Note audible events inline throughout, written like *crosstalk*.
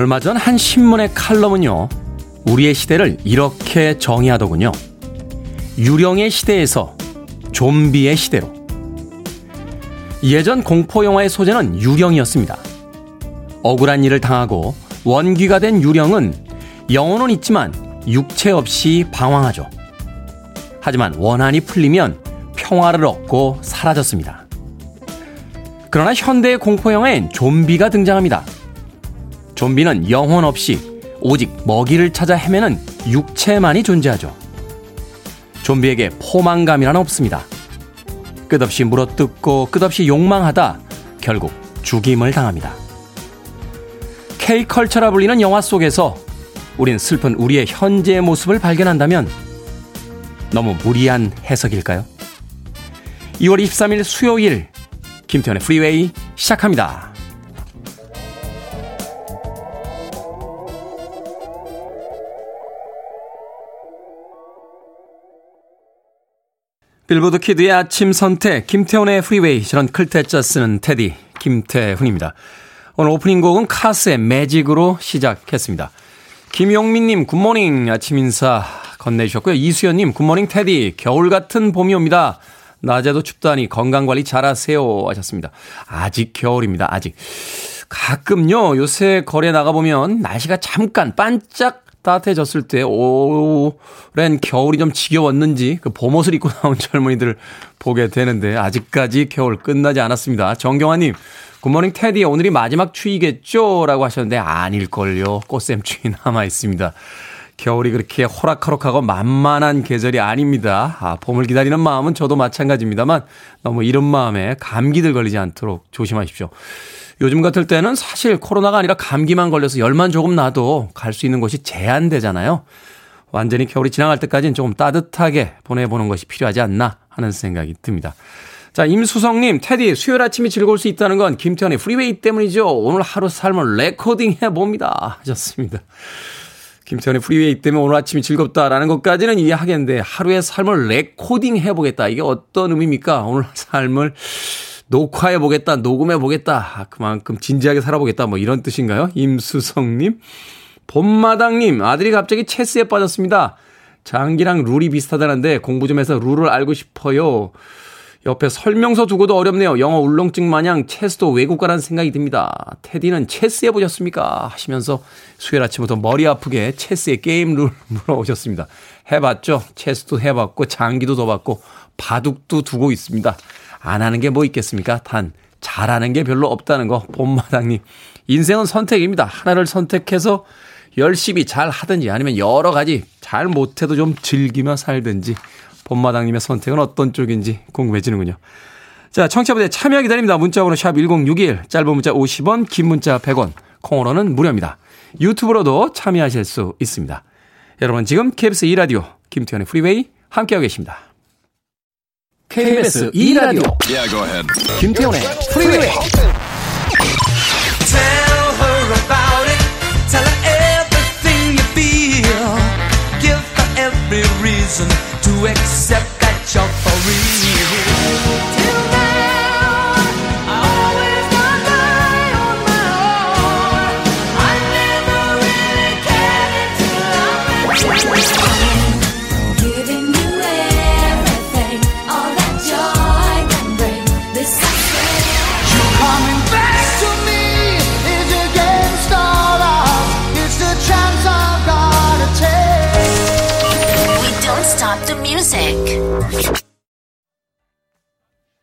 얼마 전 한 신문의 칼럼은요, 우리의 시대를 이렇게 정의하더군요. 유령의 시대에서 좀비의 시대로. 예전 공포영화의 소재는 유령이었습니다. 억울한 일을 당하고 원귀가 된 유령은 영혼은 있지만 육체 없이 방황하죠. 하지만 원한이 풀리면 평화를 얻고 사라졌습니다. 그러나 현대의 공포영화엔 좀비가 등장합니다. 좀비는 영혼 없이 오직 먹이를 찾아 헤매는 육체만이 존재하죠. 좀비에게 포만감이란 없습니다. 끝없이 물어뜯고 끝없이 욕망하다 결국 죽임을 당합니다. K컬처라 불리는 영화 속에서 우린 슬픈 우리의 현재의 모습을 발견한다면 너무 무리한 해석일까요? 2월 23일 수요일 김태훈의 프리웨이 시작합니다. 빌보드 kid의 아침 선택 김태훈의 프리웨이 저는 클 태 자 쓰는 테디 김태훈입니다. 오늘 오프닝 곡은 카스의 매직으로 시작했습니다. 김용민님 굿모닝 아침 인사 건네주셨고요. 이수연님 굿모닝 테디 겨울 같은 봄이 옵니다. 낮에도 춥다니 건강관리 잘하세요 하셨습니다. 아직 겨울입니다. 아직. 가끔요 요새 거리에 나가보면 날씨가 잠깐 반짝 따뜻해졌을 때 오랜 겨울이 좀 지겨웠는지 그 봄옷을 입고 나온 *laughs* 젊은이들을 보게 되는데 아직까지 겨울 끝나지 않았습니다. 정경아님, 굿모닝 테디 오늘이 마지막 추위겠죠? 라고 하셨는데 아닐걸요. 꽃샘 추위 남아 있습니다. 겨울이 그렇게 호락호락하고 만만한 계절이 아닙니다. 아, 봄을 기다리는 마음은 저도 마찬가지입니다만 너무 이런 마음에 감기들 걸리지 않도록 조심하십시오. 요즘 같을 때는 사실 코로나가 아니라 감기만 걸려서 열만 조금 나도 갈 수 있는 곳이 제한되잖아요. 완전히 겨울이 지나갈 때까지는 조금 따뜻하게 보내보는 것이 필요하지 않나 하는 생각이 듭니다. 자, 임수성님, 테디, 수요일 아침이 즐거울 수 있다는 건 김태훈의 프리웨이 때문이죠. 오늘 하루 삶을 레코딩 해봅니다. 하셨습니다. 김태훈의 프리웨이 때문에 오늘 아침이 즐겁다라는 것까지는 이해하겠는데, 하루의 삶을 레코딩 해보겠다. 이게 어떤 의미입니까? 오늘 삶을 녹화해 보겠다, 녹음해 보겠다, 그만큼 진지하게 살아보겠다, 뭐 이런 뜻인가요? 임수성님. 봄마당님, 아들이 갑자기 체스에 빠졌습니다. 장기랑 룰이 비슷하다는데 공부 좀 해서 룰을 알고 싶어요. 옆에 설명서 두고도 어렵네요. 영어 울렁증 마냥 체스도 외국어라는 생각이 듭니다. 테디는 체스 해보셨습니까? 하시면서 수요일 아침부터 머리 아프게 체스의 게임 룰 *laughs* 물어오셨습니다. 해봤죠? 체스도 해봤고, 장기도 더 봤고, 바둑도 두고 있습니다. 안 하는 게 뭐 있겠습니까? 단 잘하는 게 별로 없다는 거 봄마당님. 인생은 선택입니다. 하나를 선택해서 열심히 잘 하든지 아니면 여러 가지 잘 못해도 좀 즐기며 살든지 봄마당님의 선택은 어떤 쪽인지 궁금해지는군요. 자, 청취자분들 참여 기다립니다. 문자번호 샵 1061, 짧은 문자 50원, 긴 문자 100원, 콩으로는 무료입니다. 유튜브로도 참여하실 수 있습니다. 여러분 지금 KBS 2라디오 김태훈의 프리웨이 함께하고 계십니다. KBS 2라디오 yeah, 김태훈의 프리웨이 Tell her about it Tell her everything you feel Give her every reason To accept that you're for real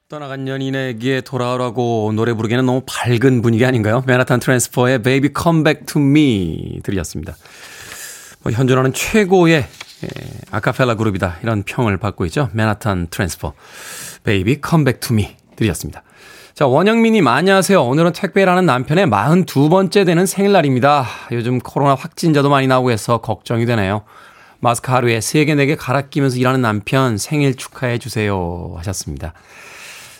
떠나간 연인에게 돌아오라고 노래 부르기에는 너무 밝은 분위기 아닌가요? 맨하탄 트랜스퍼의 Baby Come Back to Me 들이었습니다. 뭐 현존하는 최고의 예, 아카펠라 그룹이다 이런 평을 받고 있죠. 맨하탄 트랜스퍼 Baby Come Back to Me 들이었습니다. 자 원영민님 안녕하세요. 오늘은 택배하는 남편의 42번째 되는 생일날입니다. 요즘 코로나 확진자도 많이 나오고 해서 걱정이 되네요. 마스크 하루에 3개, 4개 갈아 끼면서 일하는 남편 생일 축하해 주세요 하셨습니다.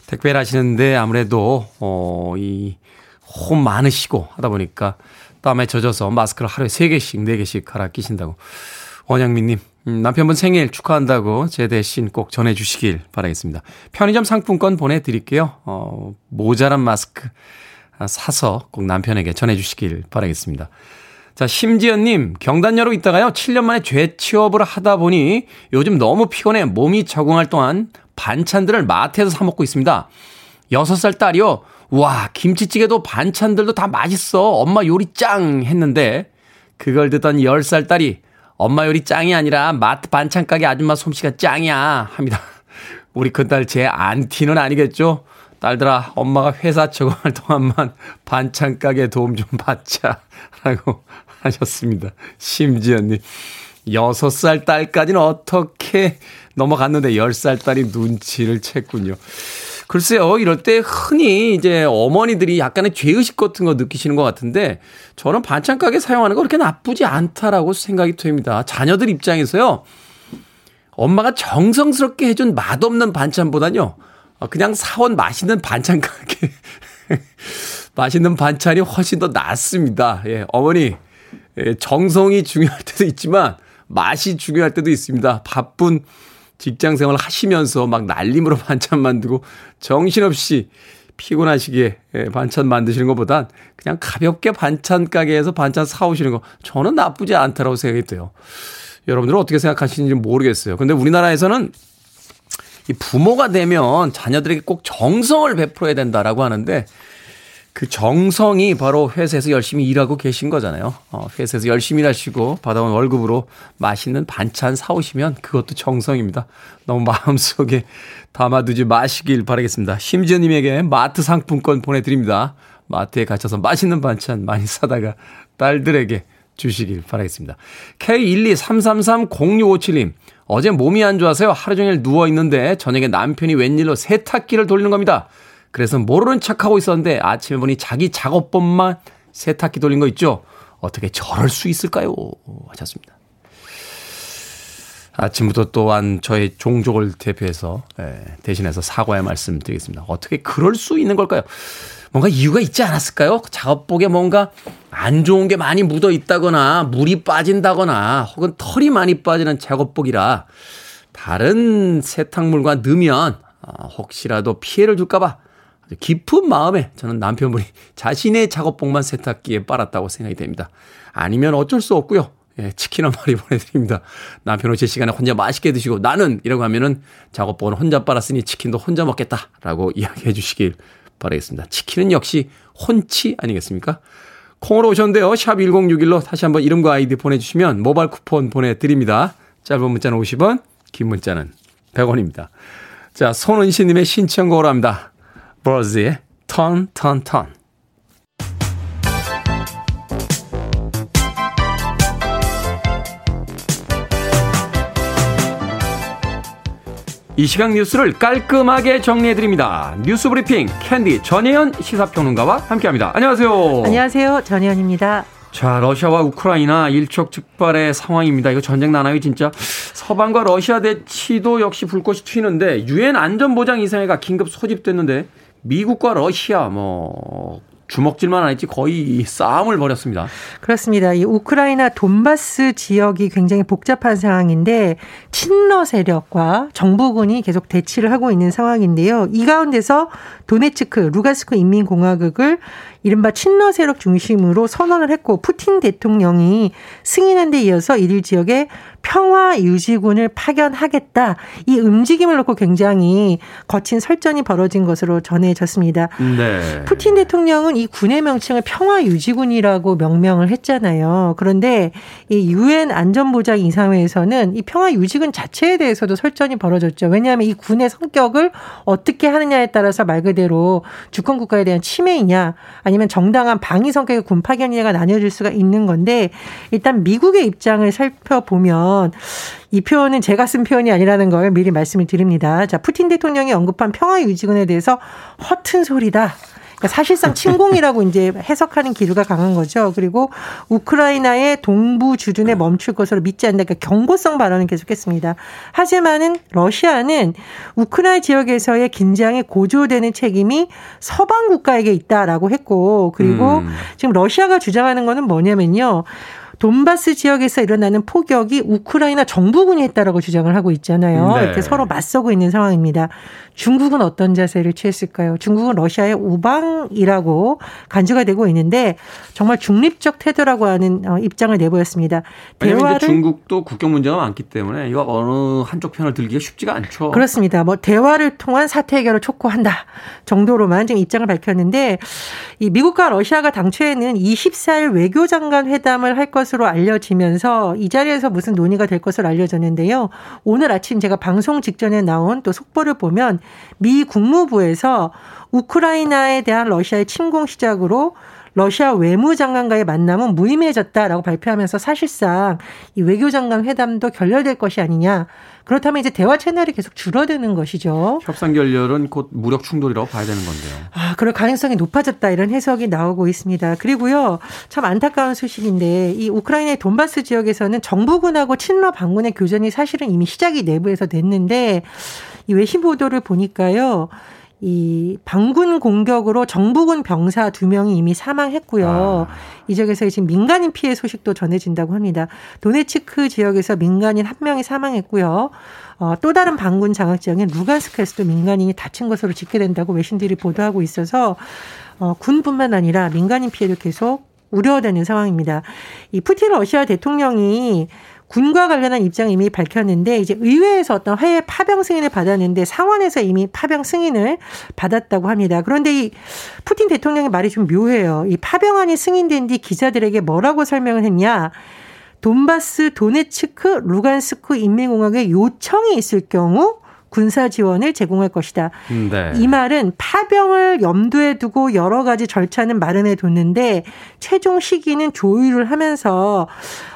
택배를 하시는데 아무래도 어, 이홈 많으시고 하다 보니까 땀에 젖어서 마스크를 하루에 3개씩, 4개씩 갈아 끼신다고. 원영민님, 음, 남편분 생일 축하한다고 제 대신 꼭 전해주시길 바라겠습니다. 편의점 상품권 보내드릴게요. 어, 모자란 마스크 사서 꼭 남편에게 전해주시길 바라겠습니다. 자, 심지연님, 경단녀로 있다가요, 7년 만에 죄 취업을 하다 보니 요즘 너무 피곤해 몸이 적응할 동안 반찬들을 마트에서 사 먹고 있습니다. 6살 딸이요, 와, 김치찌개도 반찬들도 다 맛있어. 엄마 요리 짱! 했는데, 그걸 듣던 10살 딸이, 엄마 요리 짱이 아니라 마트 반찬 가게 아줌마 솜씨가 짱이야. 합니다. *laughs* 우리 큰딸 제 안티는 아니겠죠? 딸들아, 엄마가 회사 적응할 동안만 반찬 가게 도움 좀 받자. *laughs* 라고 하셨습니다. 심지어님. 6살 딸까지는 어떻게 넘어갔는데 10살 딸이 눈치를 챘군요. 글쎄요, 이럴 때 흔히 이제 어머니들이 약간의 죄의식 같은 거 느끼시는 것 같은데 저는 반찬 가게 사용하는 거 그렇게 나쁘지 않다라고 생각이 됩니다. 자녀들 입장에서요, 엄마가 정성스럽게 해준 맛없는 반찬보다는요, 그냥 사온 맛있는 반찬 가게, *laughs* 맛있는 반찬이 훨씬 더 낫습니다. 예, 어머니, 예, 정성이 중요할 때도 있지만 맛이 중요할 때도 있습니다. 바쁜 직장 생활 하시면서 막 날림으로 *laughs* 반찬 만들고 정신없이 피곤하시기에 예, 반찬 만드시는 것보단 그냥 가볍게 반찬 가게에서 반찬 사오시는 거 저는 나쁘지 않다라고 생각이 돼요. 여러분들은 어떻게 생각하시는지 모르겠어요. 근데 우리나라에서는 이 부모가 되면 자녀들에게 꼭 정성을 베풀어야 된다라고 하는데 그 정성이 바로 회사에서 열심히 일하고 계신 거잖아요. 어, 회사에서 열심히 일하시고 받아온 월급으로 맛있는 반찬 사오시면 그것도 정성입니다. 너무 마음속에 담아두지 마시길 바라겠습니다. 심지어님에게 마트 상품권 보내드립니다. 마트에 갇혀서 맛있는 반찬 많이 사다가 딸들에게 주시길 바라겠습니다. K123330657님. 어제 몸이 안 좋아서요. 하루 종일 누워 있는데 저녁에 남편이 웬일로 세탁기를 돌리는 겁니다. 그래서 모르는 척하고 있었는데 아침에 보니 자기 작업법만 세탁기 돌린 거 있죠? 어떻게 저럴 수 있을까요? 하셨습니다. 아침부터 또한 저의 종족을 대표해서 예, 대신해서 사과의 말씀 드리겠습니다. 어떻게 그럴 수 있는 걸까요? 뭔가 이유가 있지 않았을까요? 작업복에 뭔가 안 좋은 게 많이 묻어 있다거나 물이 빠진다거나 혹은 털이 많이 빠지는 작업복이라 다른 세탁물과 넣으면 아, 혹시라도 피해를 줄까봐 깊은 마음에 저는 남편분이 *laughs* 자신의 작업복만 세탁기에 빨았다고 생각이 됩니다. 아니면 어쩔 수 없고요. 예, 치킨 한 마리 보내드립니다. 남편 오실 시간에 혼자 맛있게 드시고 나는 이라고 하면은 작업복은 혼자 빨았으니 치킨도 혼자 먹겠다라고 *laughs* 이야기해 주시길 바라겠습니다. 치킨은 역시 혼치 아니겠습니까? 콩으로 오셨는데요. 샵 1061로 다시 한번 이름과 아이디 보내주시면 모바일 쿠폰 보내드립니다. 짧은 문자는 50원, 긴 문자는 100원입니다. 자, 손은시님의 신청곡으로 합니다. 버즈의 턴, 턴, 턴. 이 시각 뉴스를 깔끔하게 정리해드립니다. 뉴스 브리핑 캔디 전혜연 시사평론가와 함께합니다. 안녕하세요. 안녕하세요. 전혜연입니다. 자, 러시아와 우크라이나 일촉즉발의 상황입니다. 이거 전쟁 나나요, 진짜? 서방과 러시아 대치도 역시 불꽃이 튀는데 유엔 안전보장 이사회가 긴급 소집됐는데 미국과 러시아 뭐 주먹질만 안 했지 거의 싸움을 벌였습니다. 그렇습니다. 이 우크라이나 돈바스 지역이 굉장히 복잡한 상황인데 친러 세력과 정부군이 계속 대치를 하고 있는 상황인데요. 이 가운데서 도네츠크, 루가스크 인민공화국을 이른바 친러 세력 중심으로 선언을 했고 푸틴 대통령이 승인한 데 이어서 이들 지역에 평화 유지군을 파견하겠다. 이 움직임을 놓고 굉장히 거친 설전이 벌어진 것으로 전해졌습니다. 네. 푸틴 대통령은 이 군의 명칭을 평화 유지군이라고 명명을 했잖아요. 그런데 이 유엔 안전보장 이사회에서는 이 평화 유지군 자체에 대해서도 설전이 벌어졌죠. 왜냐하면 이 군의 성격을 어떻게 하느냐에 따라서 말 그대로 주권 국가에 대한 침해이냐 아니면 정당한 방위 성격의 군 파견이냐가 나뉘어질 수가 있는 건데 일단 미국의 입장을 살펴보면 이 표현은 제가 쓴 표현이 아니라는 걸 미리 말씀을 드립니다. 자, 푸틴 대통령이 언급한 평화 유지군에 대해서 허튼 소리다. 그러니까 사실상 침공이라고 이제 해석하는 기류가 강한 거죠. 그리고 우크라이나의 동부 주둔에 멈출 것으로 믿지 않는다. 그러니까 경고성 발언을 계속했습니다. 하지만은 러시아는 우크라이나 지역에서의 긴장이 고조되는 책임이 서방 국가에게 있다라고 했고 그리고 음. 지금 러시아가 주장하는 거는 뭐냐면요. 돈바스 지역에서 일어나는 포격이 우크라이나 정부군이 했다라고 주장을 하고 있잖아요. 네. 이렇게 서로 맞서고 있는 상황입니다. 중국은 어떤 자세를 취했을까요? 중국은 러시아의 우방이라고 간주가 되고 있는데 정말 중립적 태도라고 하는 어, 입장을 내보였습니다. 대화를 중국도 국경 문제가 많기 때문에 이거 어느 한쪽 편을 들기가 쉽지가 않죠. 그렇습니다. 뭐 대화를 통한 사태 해결을 촉구한다 정도로만 지금 입장을 밝혔는데 이 미국과 러시아가 당초에는 24일 외교장관 회담을 할 것 으로 알려지면서 이 자리에서 무슨 논의가 될 것으로 알려졌는데요. 오늘 아침 제가 방송 직전에 나온 또 속보를 보면 미 국무부에서 우크라이나에 대한 러시아의 침공 시작으로 러시아 외무장관과의 만남은 무의미해졌다라고 발표하면서 사실상 이 외교장관 회담도 결렬될 것이 아니냐. 그렇다면 이제 대화 채널이 계속 줄어드는 것이죠. 협상 결렬은 곧 무력 충돌이라고 봐야 되는 건데요. 아, 그럴 가능성이 높아졌다 이런 해석이 나오고 있습니다. 그리고요, 참 안타까운 소식인데 이 우크라이나의 돈바스 지역에서는 정부군하고 친러 반군의 교전이 사실은 이미 시작이 내부에서 됐는데 이 외신 보도를 보니까요. 이 방군 공격으로 정부군 병사 두 명이 이미 사망했고요. 아. 이 지역에서 지금 민간인 피해 소식도 전해진다고 합니다. 도네츠크 지역에서 민간인 한 명이 사망했고요. 어, 또 다른 방군 장악 지역인 루간스크에서도 민간인이 다친 것으로 집계된다고 외신들이 보도하고 있어서 어, 군뿐만 아니라 민간인 피해도 계속 우려되는 상황입니다. 이 푸틴 러시아 대통령이 군과 관련한 입장을 이미 밝혔는데 이제 의회에서 어떤 해외 파병 승인을 받았는데 상원에서 이미 파병 승인을 받았다고 합니다. 그런데 이 푸틴 대통령의 말이 좀 묘해요. 이 파병안이 승인된 뒤 기자들에게 뭐라고 설명을 했냐? 돈바스, 도네츠크, 루간스크 인민공화국의 요청이 있을 경우 군사 지원을 제공할 것이다. 네. 이 말은 파병을 염두에 두고 여러 가지 절차는 마련해 뒀는데 최종 시기는 조율을 하면서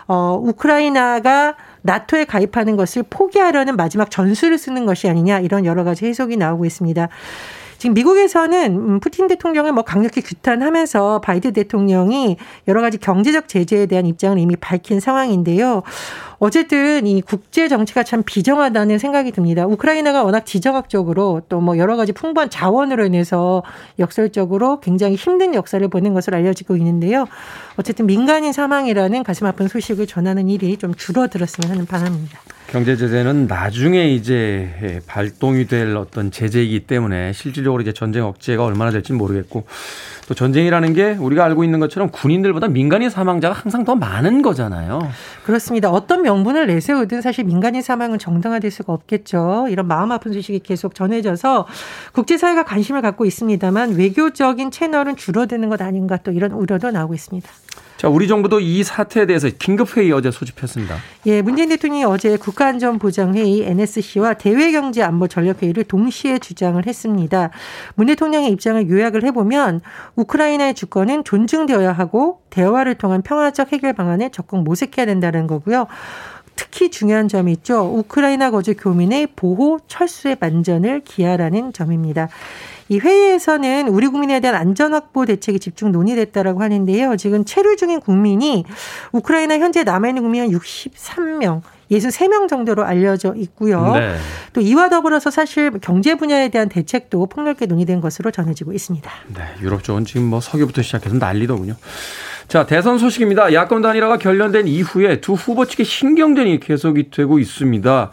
어 우크라이나가 나토에 가입하는 것을 포기하려는 마지막 전술을 쓰는 것이 아니냐 이런 여러 가지 해석이 나오고 있습니다. 지금 미국에서는 음, 푸틴 대통령을 뭐 강력히 규탄하면서 바이든 대통령이 여러 가지 경제적 제재에 대한 입장을 이미 밝힌 상황인데요. 어쨌든 이 국제 정치가 참 비정하다는 생각이 듭니다. 우크라이나가 워낙 지정학적으로 또 뭐 여러 가지 풍부한 자원으로 인해서 역설적으로 굉장히 힘든 역사를 보낸 것으로 알려지고 있는데요. 어쨌든 민간인 사망이라는 가슴 아픈 소식을 전하는 일이 좀 줄어들었으면 하는 바람입니다. 경제 제재는 나중에 이제 발동이 될 어떤 제재이기 때문에 실질적으로 이제 전쟁 억제가 얼마나 될지 모르겠고 또 전쟁이라는 게 우리가 알고 있는 것처럼 군인들보다 민간인 사망자가 항상 더 많은 거잖아요. 그렇습니다. 어떤 명분을 내세우든 사실 민간인 사망은 정당화될 수가 없겠죠. 이런 마음 아픈 소식이 계속 전해져서 국제사회가 관심을 갖고 있습니다만 외교적인 채널은 줄어드는 것 아닌가 또 이런 우려도 나오고 있습니다. 자, 우리 정부도 이 사태에 대해서 긴급회의 어제 소집했습니다. 예, 문재인 대통령이 어제 국가안전보장회의 NSC와 대외경제 안보 전략회의를 동시에 주장을 했습니다. 문 대통령의 입장을 요약을 해보면 우크라이나의 주권은 존중되어야 하고 대화를 통한 평화적 해결 방안에 적극 모색해야 된다는 거고요. 특히 중요한 점이 있죠. 우크라이나 거주 교민의 보호 철수의 만전을 기하라는 점입니다. 이 회의에서는 우리 국민에 대한 안전 확보 대책이 집중 논의됐다라고 하는데요. 지금 체류 중인 국민이 우크라이나 현재 남아 있는 국민 한 63명 63명 정도로 알려져 있고요. 네. 또 이와 더불어서 사실 경제 분야에 대한 대책도 폭넓게 논의된 것으로 전해지고 있습니다. 네, 유럽 쪽은 지금 뭐 석유부터 시작해서 난리더군요. 자, 대선 소식입니다. 야권 단일화가 결련된 이후에 두 후보 측의 신경전이 계속이 되고 있습니다.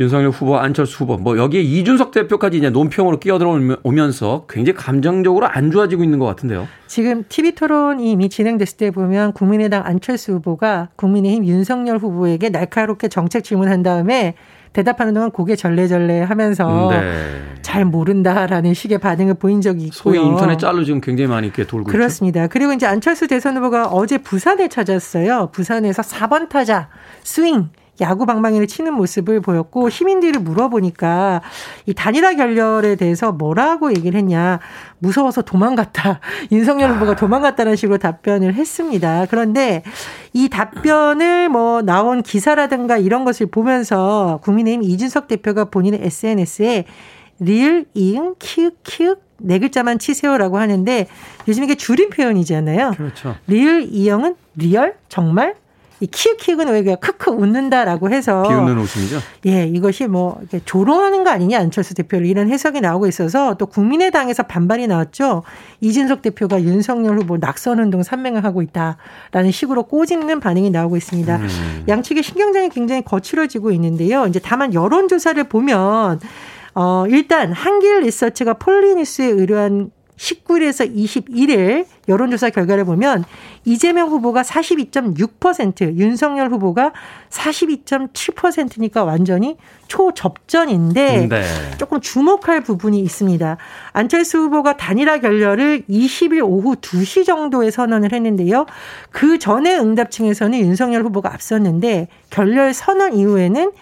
윤석열 후보, 안철수 후보, 뭐 여기에 이준석 대표까지 이제 논평으로 끼어들어오면서 굉장히 감정적으로 안 좋아지고 있는 것 같은데요. 지금 TV 토론이 이미 진행됐을 때 보면 국민의당 안철수 후보가 국민의힘 윤석열 후보에게 날카롭게 정책 질문한 다음에 대답하는 동안 고개 절레절레 하면서 네. 잘 모른다라는 식의 반응을 보인 적이 있고요. 소위 인터넷 짤로 지금 굉장히 많이 이렇게 돌고 그렇습니다. 있죠. 그리고 이제 안철수 대선 후보가 어제 부산에 찾았어요. 부산에서 4번 타자 스윙 야구 방망이를 치는 모습을 보였고 시민들이 물어보니까 이 단일화 결렬에 대해서 뭐라고 얘기를 했냐 무서워서 도망갔다 *laughs* 윤석열 후보가 아. 도망갔다는 식으로 답변을 했습니다. 그런데 이 답변을 뭐 나온 기사라든가 이런 것을 보면서 국민의힘 이준석 대표가 본인의 SNS에 리을 이응 키읔 키읔 네 글자만 치세요라고 하는데 요즘 이게 줄임 표현이잖아요. 그렇죠. 리을 이응은 리얼 정말 이 키읔키읔은 왜 그냥 크크 웃는다라고 해서 비웃는 웃음이죠. 예, 이것이 뭐 조롱하는 거 아니냐 안철수 대표를 이런 해석이 나오고 있어서 또 국민의당에서 반발이 나왔죠. 이진석 대표가 윤석열 후보 낙선 운동 산맹을 하고 있다라는 식으로 꼬집는 반응이 나오고 있습니다. 음. 양측의 신경전이 굉장히 거칠어지고 있는데요. 이제 다만 여론 조사를 보면 어 일단 한길 리서치가 폴리니스에 의뢰한 19일에서 21일 여론조사 결과를 보면 이재명 후보가 42.6%, 윤석열 후보가 42.7%니까 완전히 초접전인데 네. 조금 주목할 부분이 있습니다. 안철수 후보가 단일화 결렬을 20일 오후 2시 정도에 선언을 했는데요. 그 전에 응답층에서는 윤석열 후보가 앞섰는데 결렬 선언 이후에는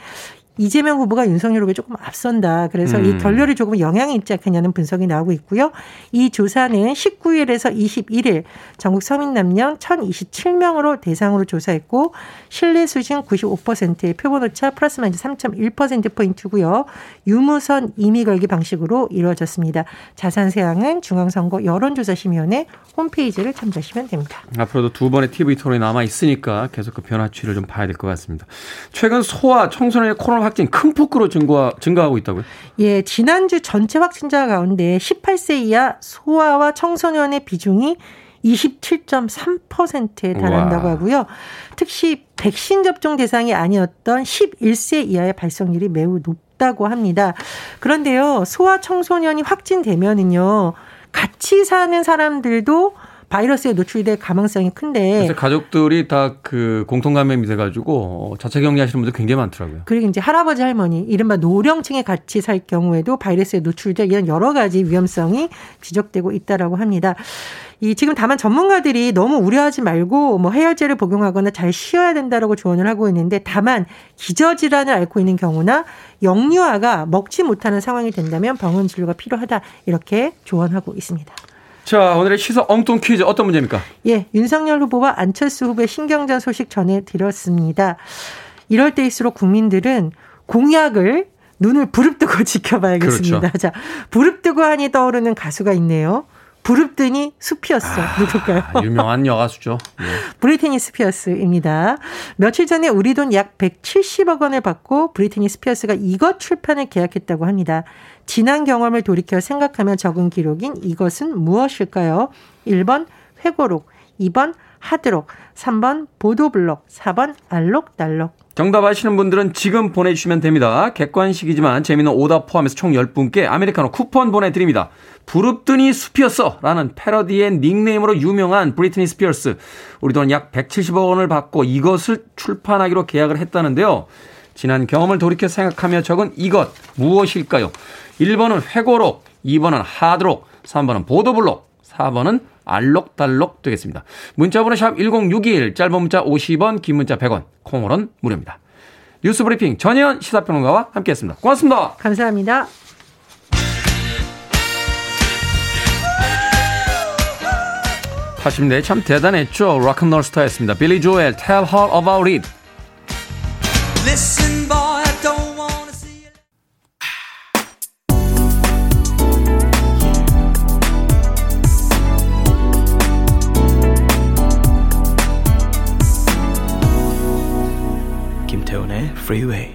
이재명 후보가 윤석열 후보에 조금 앞선다. 그래서 음. 이 결렬이 조금 영향이 있지 않겠냐는 분석이 나오고 있고요. 이 조사는 19일에서 21일 전국 서민 남녀 1027명으로 대상으로 조사했고 신뢰 수준 95%의 표본 오차 플러스 마이너스 3.1% 포인트고요. 유무선 임의 걸기 방식으로 이루어졌습니다. 자세한 사항은 중앙선거 여론조사심의원회 홈페이지를 참조하시면 됩니다. 앞으로도 두 번의 TV 토론이 남아 있으니까 계속 그 변화치를 좀 봐야 될 것 같습니다. 최근 소아 청소년의 코로나 확진 큰 폭으로 증가, 증가하고 있다고요? 예, 지난주 전체 확진자 가운데 18세 이하 소아와 청소년의 비중이 27.3%에 달한다고 우와. 하고요. 특히 백신 접종 대상이 아니었던 11세 이하의 발생률이 매우 높다고 합니다. 그런데요, 소아 청소년이 확진되면은요, 같이 사는 사람들도 바이러스에 노출될 가망성이 큰데. 가족들이 다 그 공통 감염이 돼가지고 자체 격리하시는 분들 굉장히 많더라고요. 그리고 이제 할아버지 할머니 이른바 노령층에 같이 살 경우에도 바이러스에 노출될 이런 여러 가지 위험성이 지적되고 있다라고 합니다. 이 지금 다만 전문가들이 너무 우려하지 말고 뭐 해열제를 복용하거나 잘 쉬어야 된다라고 조언을 하고 있는데 다만 기저질환을 앓고 있는 경우나 영유아가 먹지 못하는 상황이 된다면 병원 진료가 필요하다 이렇게 조언하고 있습니다. 자, 오늘의 시사 엉뚱 퀴즈 어떤 문제입니까? 예, 윤석열 후보와 안철수 후보의 신경전 소식 전해드렸습니다. 이럴 때일수록 국민들은 공약을 눈을 부릅뜨고 *laughs* 지켜봐야겠습니다. 그렇죠. 자, 부릅뜨고 하니 떠오르는 가수가 있네요. 부릅뜨니 수피어스 아, 누굴까요? *laughs* 유명한 여가수죠. 네. 브리트니 스피어스입니다. 며칠 전에 우리 돈 약 170억 원을 받고 브리트니 스피어스가 이것 출판을 계약했다고 합니다. 지난 경험을 돌이켜 생각하며 적은 기록인 이것은 무엇일까요? 1번 회고록, 2번 하드록, 3번 보도블록, 4번 알록달록. 정답 아시는 분들은 지금 보내주시면 됩니다. 객관식이지만 재미있는 오답 포함해서 총 10분께 아메리카노 쿠폰 보내드립니다. 부릅더니 스피어스 라는 패러디의 닉네임으로 유명한 브리트니 스피어스. 우리 돈 약 170억 원을 받고 이것을 출판하기로 계약을 했다는데요. 지난 경험을 돌이켜 생각하며 적은 이것 무엇일까요? 1번은 회고록, 2번은 하드록, 3번은 보도블록, 4번은 알록달록 되겠습니다. 문자번호 샵 1061, 짧은 문자 50원, 긴 문자 100원, 콩으로는 무료입니다. 뉴스 브리핑 전혜연 시사평론가와 함께했습니다. 고맙습니다. 감사합니다. 80대 참 대단했죠. 락앤롤 스타였습니다. 빌리 조엘, Tell Her About It. Freeway.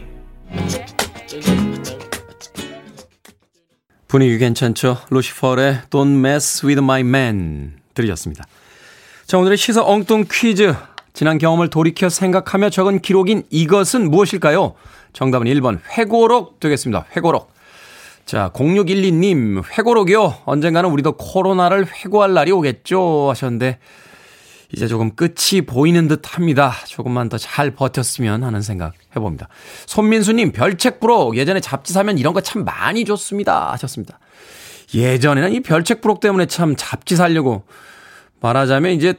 분위기 괜찮죠? 루시퍼의 Don't Mess With My Man 들으셨습니다. 자, 오늘의 시사 엉뚱 퀴즈. 지난 경험을 돌이켜 생각하며 적은 기록인 이것은 무엇일까요? 정답은 1번 회고록 되겠습니다. 회고록. 자, 0612님, 회고록이요. 언젠가는 우리도 코로나를 회고할 날이 오겠죠. 하셨는데, 이제 조금 끝이 보이는 듯 합니다. 조금만 더 잘 버텼으면 하는 생각 해봅니다. 손민수님, 별책부록. 예전에 잡지 사면 이런 거 참 많이 줬습니다. 하셨습니다. 예전에는 이 별책부록 때문에 참 잡지 사려고 말하자면 이제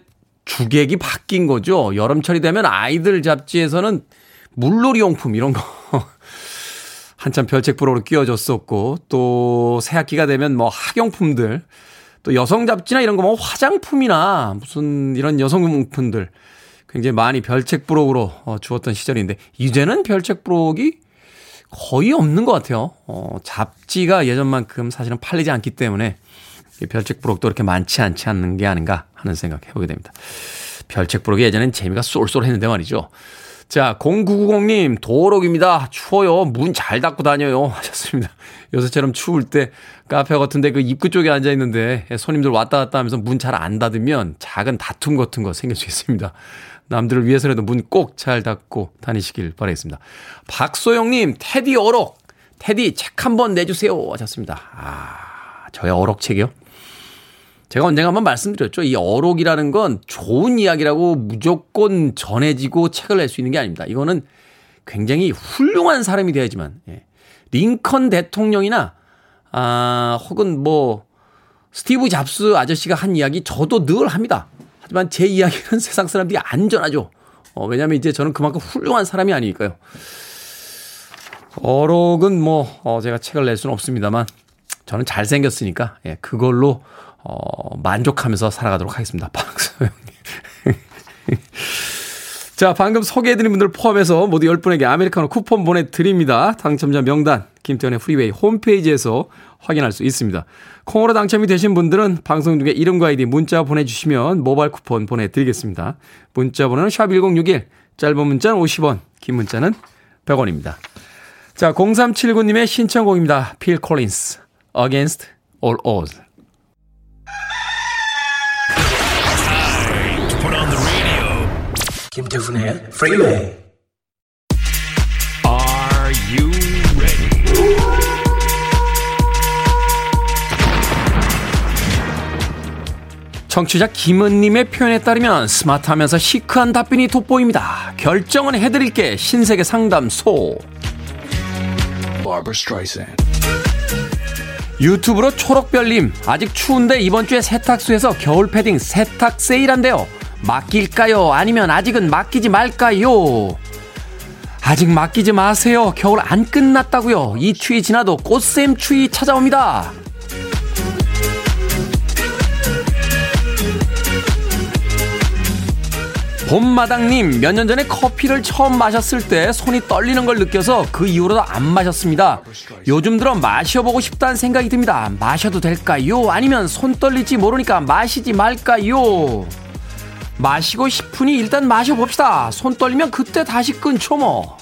주객이 바뀐 거죠. 여름철이 되면 아이들 잡지에서는 물놀이 용품 이런 거 *laughs* 한참 별책부록으로 끼워줬었고 또 새학기가 되면 뭐 학용품들 또 여성 잡지나 이런 거뭐 화장품이나 무슨 이런 여성용품들 굉장히 많이 별책 부록으로 어, 주었던 시절인데 이제는 별책 부록이 거의 없는 것 같아요. 어, 잡지가 예전만큼 사실은 팔리지 않기 때문에 별책 부록도 그렇게 많지 않지 않는 게 아닌가 하는 생각 해보게 됩니다. 별책 보기 예전엔 재미가 쏠쏠했는데 말이죠. 자, 0990님, 도록입니다. 추워요. 문 잘 닫고 다녀요. *laughs* 하셨습니다. 요새처럼 추울 때 카페 같은데 그 입구 쪽에 앉아 있는데 손님들 왔다 갔다 하면서 문 잘 안 닫으면 작은 다툼 같은 거 생길 수 있습니다. 남들을 위해서라도 문 꼭 잘 닫고 다니시길 바라겠습니다. 박소영님, 테디 어록. 테디 책 한 번 내주세요. 하셨습니다. 아, 저의 어록책이요? 제가 언젠가 한번 말씀드렸죠. 이 어록이라는 건 좋은 이야기라고 무조건 전해지고 책을 낼 수 있는 게 아닙니다. 이거는 굉장히 훌륭한 사람이 돼야지만, 예. 링컨 대통령이나, 아, 혹은 뭐, 스티브 잡스 아저씨가 한 이야기 저도 늘 합니다. 하지만 제 이야기는 *laughs* 세상 사람들이 안 전하죠. 어, 왜냐면 이제 저는 그만큼 훌륭한 사람이 아니니까요. 어록은 뭐, 어, 제가 책을 낼 수는 없습니다만, 저는 잘생겼으니까, 예, 그걸로, 어, 만족하면서 살아가도록 하겠습니다. *laughs* 박소영님. 자, 방금 소개해드린 분들 포함해서 모두 10분에게 아메리카노 쿠폰 보내드립니다. 당첨자 명단, 김태훈의 프리웨이 홈페이지에서 확인할 수 있습니다. 콩으로 당첨이 되신 분들은 방송 중에 이름과 아이디 문자 보내주시면 모바일 쿠폰 보내드리겠습니다. 문자 번호는 샵1061, 짧은 문자는 50원, 긴 문자는 100원입니다. 자, 0379님의 신청곡입니다. 필 콜린스, Against All Odds. 김태훈의 프리웨이 Are you ready? 청취자 김은님의 표현에 따르면 스마트하면서 시크한 답변이 돋보입니다. 결정은 해드릴게 신세계 상담소. Barbara Streisand. 유튜브로 초록별님 아직 추운데 이번 주에 세탁소에서 겨울 패딩 세탁 세일한대요. 맡길까요? 아니면 아직은 맡기지 말까요? 아직 맡기지 마세요. 겨울 안 끝났다고요. 이 추위 지나도 꽃샘 추위 찾아옵니다. 봄마당님, 몇 년 전에 커피를 처음 마셨을 때 손이 떨리는 걸 느껴서 그 이후로 안 마셨습니다. 요즘 들어 마셔보고 싶다는 생각이 듭니다. 마셔도 될까요? 아니면 손 떨리지 모르니까 마시지 말까요? 마시고 싶으니 일단 마셔봅시다. 손 떨리면 그때 다시 끊죠 뭐.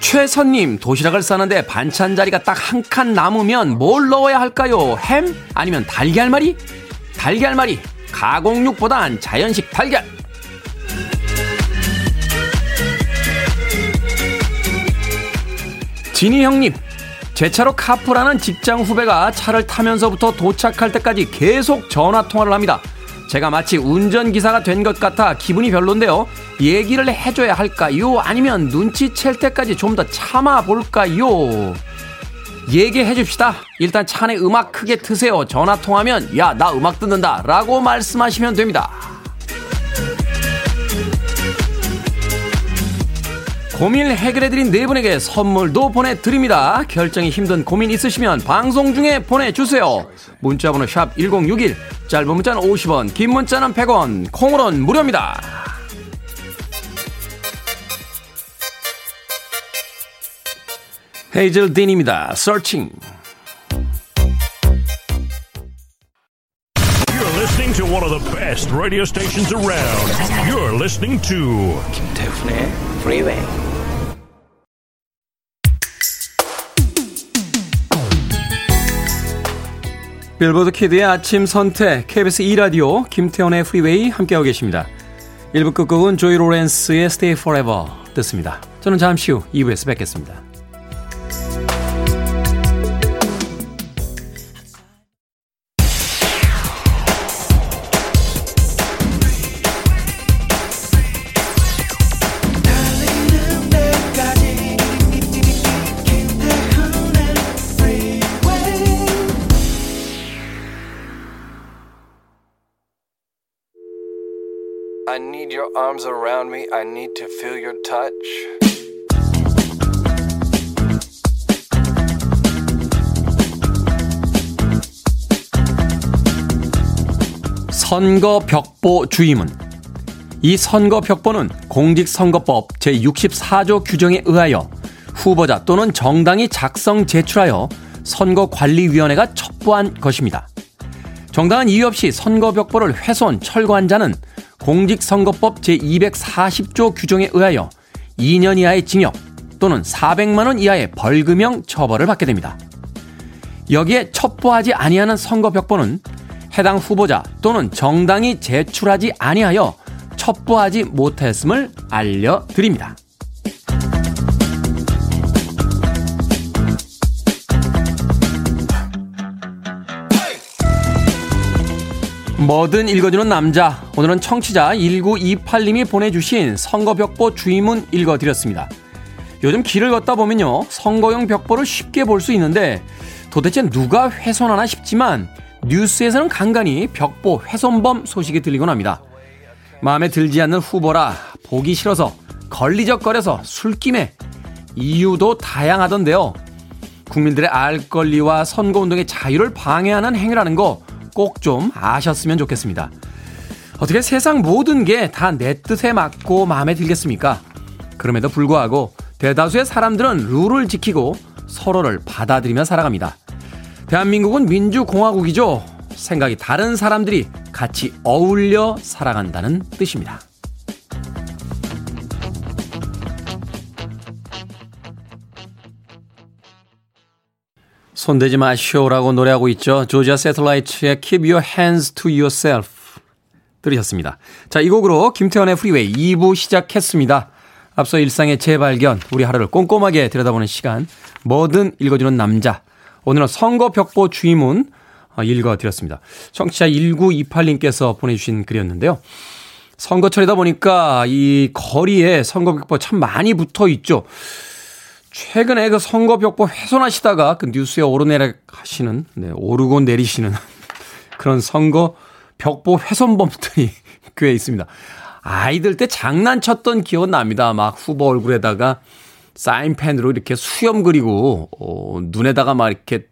최선님 도시락을 싸는데 반찬 자리가 딱 한 칸 남으면 뭘 넣어야 할까요? 햄? 아니면 달걀말이? 달걀말이 가공육보단 자연식 달걀 진희 형님 제 차로 카풀하는 직장 후배가 차를 타면서부터 도착할 때까지 계속 전화 통화를 합니다. 제가 마치 운전기사가 된 것 같아 기분이 별론데요. 얘기를 해줘야 할까요? 아니면 눈치챌 때까지 좀 더 참아볼까요? 얘기해 줍시다. 일단 차 안에 음악 크게 트세요. 전화 통화면, 야, 나 음악 듣는다. 라고 말씀하시면 됩니다. 고민 해결해드린 네 분에게 선물도 보내드립니다. 결정이 힘든 고민 있으시면 방송 중에 보내주세요. 문자번호 샵 1061, 짧은 문자는 50원, 긴 문자는 100원, 콩으로는 무료입니다. 헤이즐 딘입니다. Searching. You're listening to one of the best radio stations around. You're listening to 김태훈의 프 빌보드 키드의 아침 선택 KBS 2라디오 김태훈의 프리웨이 함께하고 계십니다. 1부 끝곡은 조이 로렌스의 Stay Forever 듣습니다. 저는 잠시 후 2부에서 뵙겠습니다. Arms around me. I need to feel your touch. 선거 벽보 주의문. 이 선거 벽보는 공직선거법 제64조 규정에 의하여 후보자 또는 정당이 작성 제출하여 선거관리위원회가 첩보한 것입니다. 정당한 이유 없이 선거벽보를 훼손, 철거한 자는 공직선거법 제240조 규정에 의하여 2년 이하의 징역 또는 400만원 이하의 벌금형 처벌을 받게 됩니다. 여기에 첩보하지 아니하는 선거벽보는 해당 후보자 또는 정당이 제출하지 아니하여 첩보하지 못했음을 알려드립니다. 뭐든 읽어주는 남자. 오늘은 청취자 1928님이 보내주신 선거벽보 주의문 읽어드렸습니다. 요즘 길을 걷다 보면요. 선거용 벽보를 쉽게 볼 수 있는데 도대체 누가 훼손하나 싶지만 뉴스에서는 간간히 벽보 훼손범 소식이 들리곤 합니다. 마음에 들지 않는 후보라 보기 싫어서 걸리적거려서 술김에 이유도 다양하던데요. 국민들의 알 권리와 선거운동의 자유를 방해하는 행위라는 거 꼭 좀 아셨으면 좋겠습니다. 어떻게 세상 모든 게 다 내 뜻에 맞고 마음에 들겠습니까? 그럼에도 불구하고 대다수의 사람들은 룰을 지키고 서로를 받아들이며 살아갑니다. 대한민국은 민주공화국이죠. 생각이 다른 사람들이 같이 어울려 살아간다는 뜻입니다. 손대지 마시오라고 노래하고 있죠. 조지아 세틀라이트의 Keep Your Hands to Yourself 들으셨습니다. 자, 이 곡으로 김태현의 프리웨이 2부 시작했습니다. 앞서 일상의 재발견, 우리 하루를 꼼꼼하게 들여다보는 시간, 뭐든 읽어주는 남자. 오늘은 선거벽보 주의문 어, 읽어드렸습니다. 청취자 1928님께서 보내주신 글이었는데요. 선거철이다 보니까 이 거리에 선거벽보 참 많이 붙어 있죠. 최근에 그 선거벽보 훼손하시다가 그 뉴스에 오르내락 하시는, 네, 오르고 내리시는 *laughs* 그런 선거 벽보 훼손범들이 *laughs* 꽤 있습니다. 아이들 때 장난쳤던 기억은 납니다. 막 후보 얼굴에다가 사인펜으로 이렇게 수염 그리고, 어, 눈에다가 막 이렇게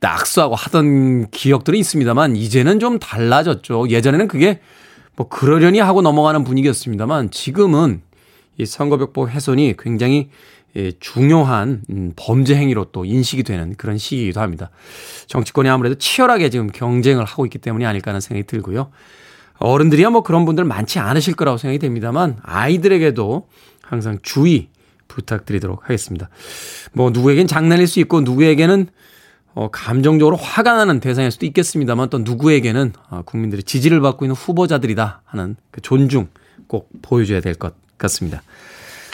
낙수하고 하던 기억들은 있습니다만, 이제는 좀 달라졌죠. 예전에는 그게 뭐 그러려니 하고 넘어가는 분위기였습니다만, 지금은 이 선거벽보 훼손이 굉장히 예, 중요한 음, 범죄 행위로 또 인식이 되는 그런 시기이기도 합니다. 정치권이 아무래도 치열하게 지금 경쟁을 하고 있기 때문이 아닐까 하는 생각이 들고요. 어른들이야 뭐 그런 분들 많지 않으실 거라고 생각이 됩니다만 아이들에게도 항상 주의 부탁드리도록 하겠습니다. 뭐 누구에겐 장난일 수 있고 누구에게는 어, 감정적으로 화가 나는 대상일 수도 있겠습니다만 또 누구에게는 어, 국민들의 지지를 받고 있는 후보자들이다 하는 그 존중 꼭 보여줘야 될 것 같습니다.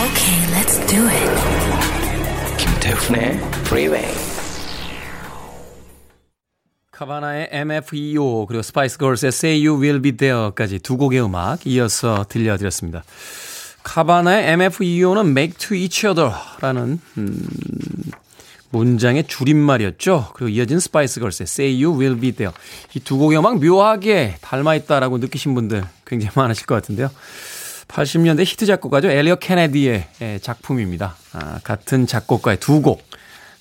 Okay, let's do it. 김태훈의 Freeway. 카바나의 MFEO 그리고 스파이스 걸스의 Say You Will Be There까지 두 곡의 음악 이어서 들려드렸습니다. 카바나의 MFEO는 Made for Each Other라는 음, 문장의 줄임말이었죠. 그리고 이어진 스파이스 걸스의 Say You Will Be There 이 두 곡의 음악 묘하게 닮아있다라고 느끼신 분들 굉장히 많으실 것 같은데요. 80년대 히트 작곡가죠. 엘리엇 케네디의 작품입니다. 아, 같은 작곡가의 두 곡.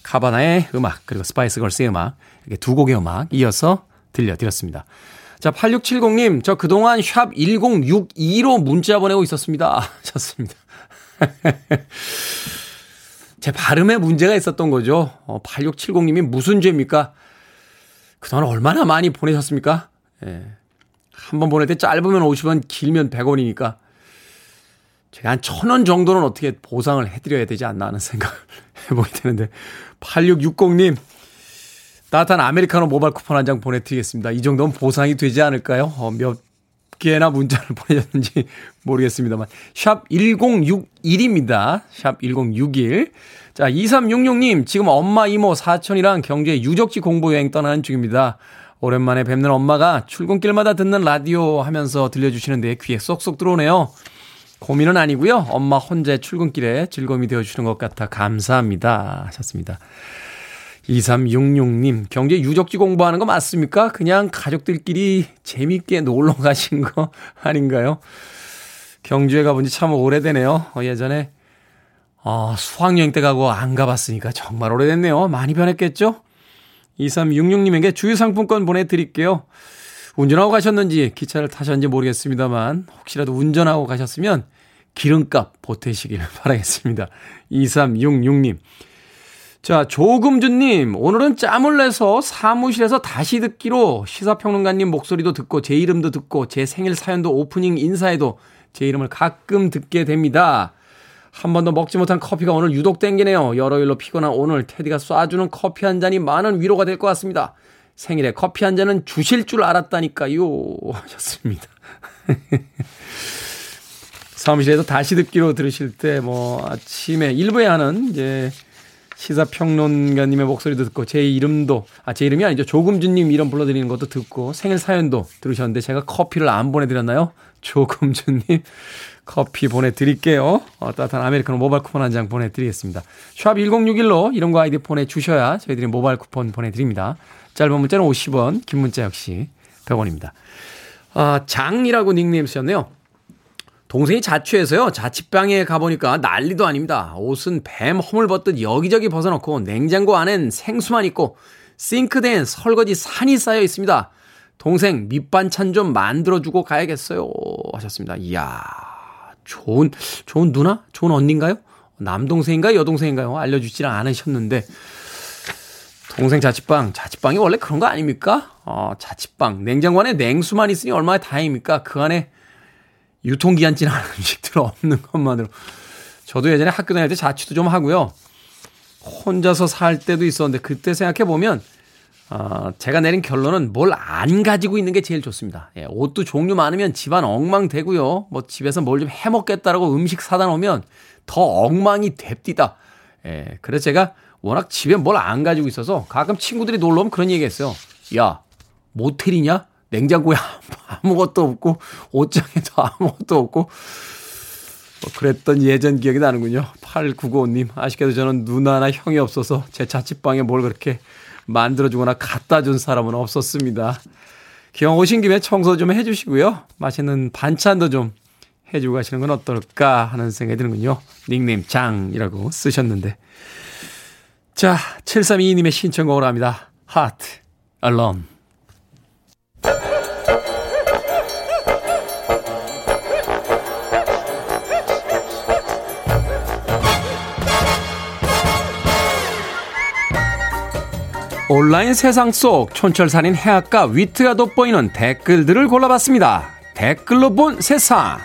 카바나의 음악, 그리고 스파이스 걸스의 음악. 이렇게 두 곡의 음악 이어서 들려드렸습니다. 자, 8670님, 저 그동안 샵 1062로 문자 보내고 있었습니다. 좋습니다. *laughs* 제 발음에 문제가 있었던 거죠. 어, 8670님이 무슨 죄입니까? 그동안 얼마나 많이 보내셨습니까? 예. 한 번 보낼 때 짧으면 50원, 길면 100원이니까. 제가 한 천 원 정도는 어떻게 보상을 해드려야 되지 않나 하는 생각을 *laughs* 해보게 되는데 8660님 따뜻한 아메리카노 모바일 쿠폰 한 장 보내드리겠습니다. 이 정도면 보상이 되지 않을까요? 어, 몇 개나 문자를 *laughs* 보내셨는지 모르겠습니다만 샵 1061입니다. 샵 1061. 자 2366님 지금 엄마 이모 사촌이랑 경주에 유적지 공부 여행 떠나는 중입니다. 오랜만에 뵙는 엄마가 출근길마다 듣는 라디오 하면서 들려주시는데 귀에 쏙쏙 들어오네요. 고민은 아니고요. 엄마 혼자의 출근길에 즐거움이 되어주시는 것 같아 감사합니다. 하셨습니다. 2366님, 경제 유적지 공부하는 거 맞습니까? 그냥 가족들끼리 재밌게 놀러 가신 거 *laughs* 아닌가요? 경주에 가본 지 참 오래되네요. 어, 예전에, 아, 수학여행 때 가고 안 가봤으니까 정말 오래됐네요. 많이 변했겠죠? 2366님에게 주유상품권 보내드릴게요. 운전하고 가셨는지 기차를 타셨는지 모르겠습니다만 혹시라도 운전하고 가셨으면 기름값 보태시길 *laughs* 바라겠습니다. 2366님. 자, 조금준님, 오늘은 짬을 내서 사무실에서 다시 듣기로 시사평론가님 목소리도 듣고 제 이름도 듣고 제 생일 사연도 오프닝 인사에도 제 이름을 가끔 듣게 됩니다. 한 번도 먹지 못한 커피가 오늘 유독 땡기네요. 여러 일로 피곤한 오늘 테디가 쏴주는 커피 한 잔이 많은 위로가 될 것 같습니다. 생일에 커피 한 잔은 주실 줄 알았다니까요. *laughs* 하셨습니다. *laughs* 사무실에서 다시 듣기로 들으실 때 뭐 아침에 일부에 하는 이제 시사평론가님의 목소리도 듣고 제 이름도 아 제 이름이 아니죠 조금준님 이름 불러드리는 것도 듣고 생일 사연도 들으셨는데 제가 커피를 안 보내드렸나요? 조금준님 *laughs* 커피 보내드릴게요. 어, 따뜻한 아메리카노 모바일 쿠폰 한 장 보내드리겠습니다. 샵 1061로 이름과 아이디 보내주셔야 저희들이 모바일 쿠폰 보내드립니다. 짧은 문자는 50원, 긴 문자 역시 100원입니다. 아, 장이라고 닉네임 쓰셨네요. 동생이 자취해서요. 자취방에 가보니까 난리도 아닙니다. 옷은 뱀 허물 벗듯 여기저기 벗어놓고 냉장고 안엔 생수만 있고 싱크대엔 설거지 산이 쌓여 있습니다. 동생 밑반찬 좀 만들어주고 가야겠어요. 하셨습니다. 이야, 좋은, 좋은 누나? 좋은 언니인가요? 남동생인가요? 여동생인가요? 알려주질 않으셨는데. 동생 자취방, 자취방이 원래 그런 거 아닙니까? 어, 자취방, 냉장고 안에 냉수만 있으니 얼마나 다행입니까? 그 안에 유통기한 지난 *laughs* 음식들 없는 것만으로. 저도 예전에 학교 다닐 때 자취도 좀 하고요. 혼자서 살 때도 있었는데 그때 생각해 보면 어, 제가 내린 결론은 뭘 안 가지고 있는 게 제일 좋습니다. 예, 옷도 종류 많으면 집안 엉망되고요. 뭐 집에서 뭘 좀 해먹겠다라고 음식 사다 놓으면 더 엉망이 됩디다. 예, 그래서 제가 워낙 집에 뭘 안 가지고 있어서 가끔 친구들이 놀러 오면 그런 얘기 했어요. 야, 모텔이냐? 냉장고에 *laughs* 아무것도 없고, 옷장에도 *laughs* 아무것도 없고, 뭐 그랬던 예전 기억이 나는군요. 8995님. 아쉽게도 저는 누나나 형이 없어서 제 자취방에 뭘 그렇게 만들어주거나 갖다 준 사람은 없었습니다. 기왕 오신 김에 청소 좀 해주시고요. 맛있는 반찬도 좀 해주고 가시는 건 어떨까 하는 생각이 드는군요. 닉네임 장이라고 쓰셨는데. 자, 7322님의 신청곡으로 합니다. Heart Alone. 온라인 세상 속 촌철살인 해악과 위트가 돋보이는 댓글들을 골라봤습니다. 댓글로 본 세상.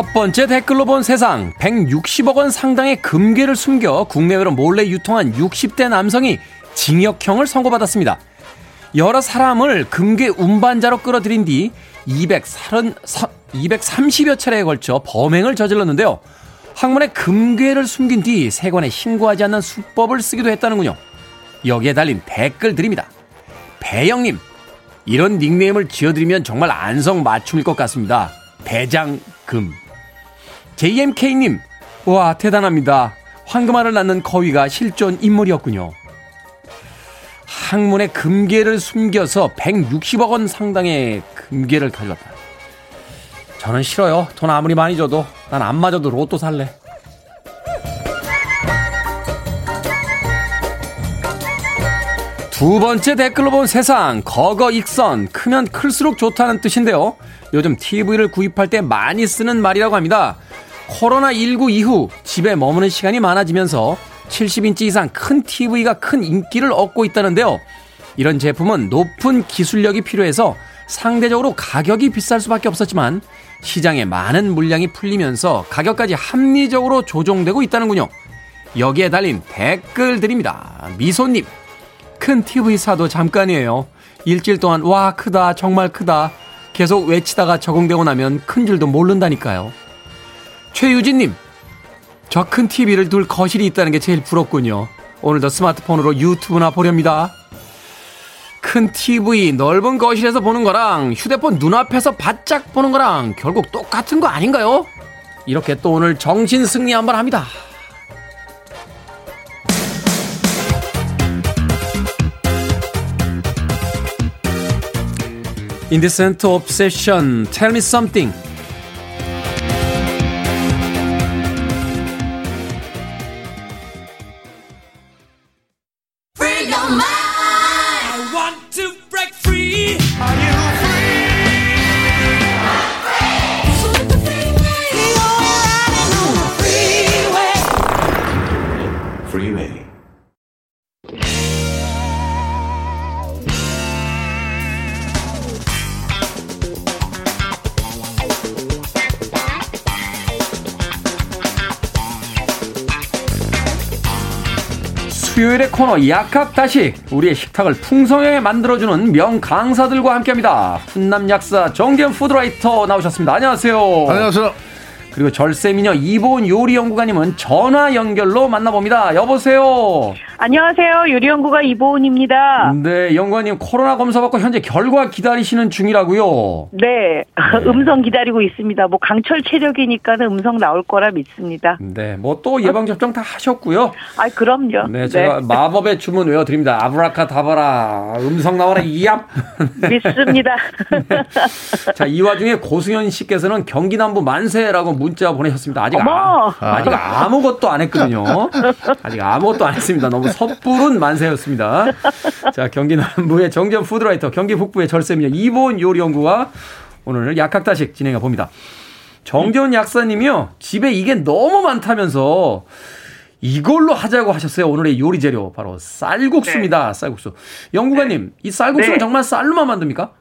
첫 번째 댓글로 본 세상 160억 원 상당의 금괴를 숨겨 국내외로 몰래 유통한 60대 남성이 징역형을 선고받았습니다. 여러 사람을 금괴 운반자로 끌어들인 뒤 230, 230여 차례에 걸쳐 범행을 저질렀는데요. 학문에 금괴를 숨긴 뒤 세관에 신고하지 않는 수법을 쓰기도 했다는군요. 여기에 달린 댓글들입니다. 배영님, 이런 닉네임을 지어드리면 정말 안성 맞춤일 것 같습니다. 대장금. JMK님, 와, 대단합니다. 황금알을 낳는 거위가 실존 인물이었군요. 항문에 금괴를 숨겨서 160억 원 상당의 금괴를 가져왔다. 저는 싫어요. 돈 아무리 많이 줘도 난 안 맞아도 로또 살래. 두 번째 댓글로 본 세상 거거 익선 크면 클수록 좋다는 뜻인데요. 요즘 TV를 구입할 때 많이 쓰는 말이라고 합니다. 코로나19 이후 집에 머무는 시간이 많아지면서 70인치 이상 큰 TV가 큰 인기를 얻고 있다는데요. 이런 제품은 높은 기술력이 필요해서 상대적으로 가격이 비쌀 수밖에 없었지만 시장에 많은 물량이 풀리면서 가격까지 합리적으로 조정되고 있다는군요. 여기에 달린 댓글들입니다. 미소님, 큰 TV 사도 잠깐이에요. 일주일 동안 와 크다 정말 크다 계속 외치다가 적응되고 나면 큰 줄도 모른다니까요. 최유진님, 저 큰 TV를 둘 거실이 있다는 게 제일 부럽군요. 오늘도 스마트폰으로 유튜브나 보렵니다. 큰 TV 넓은 거실에서 보는 거랑 휴대폰 눈앞에서 바짝 보는 거랑 결국 똑같은 거 아닌가요? 이렇게 또 오늘 정신 승리 한번 합니다. Indecent Obsession, Tell Me Something. 코너 약학다식 우리의 식탁을 풍성하게 만들어주는 명강사들과 함께합니다. 훈남 약사 정겸 푸드라이터 나오셨습니다. 안녕하세요. 안녕하세요. 그리고 절세미녀 이보은 요리연구가님은 전화 연결로 만나봅니다. 여보세요. 안녕하세요. 요리연구가 이보은입니다. 네, 연구가님 코로나 검사 받고 현재 결과 기다리시는 중이라고요. 네. *laughs* 음성 기다리고 있습니다. 뭐 강철 체력이니까는 음성 나올 거라 믿습니다. 네, 뭐 또 예방 접종 다 하셨고요. 아, 그럼요. 네, 제가 마법의 주문 외워 드립니다. 아브라카다바라 음성 나와라 이압. *laughs* 믿습니다. *laughs* 자, 이 와중에 고승현 씨께서는 경기 남부 만세라고 문자 보내셨습니다. 아직 어머. 아, 아직 아무것도 안 했거든요. 아직 아무것도 안 했습니다. 너무 섣부른 만세였습니다. 자, 경기 남부의 정전 푸드라이터, 경기 북부의 절세미녀 이보은 요리연구가 오늘 약학다식 진행해 봅니다. 정재훈 약사님이요. 집에 이게 너무 많다면서 이걸로 하자고 하셨어요. 오늘의 요리 재료 바로 쌀국수입니다. 쌀국수. 연구가님, 이 쌀국수는 네. 정말 쌀로만 만듭니까?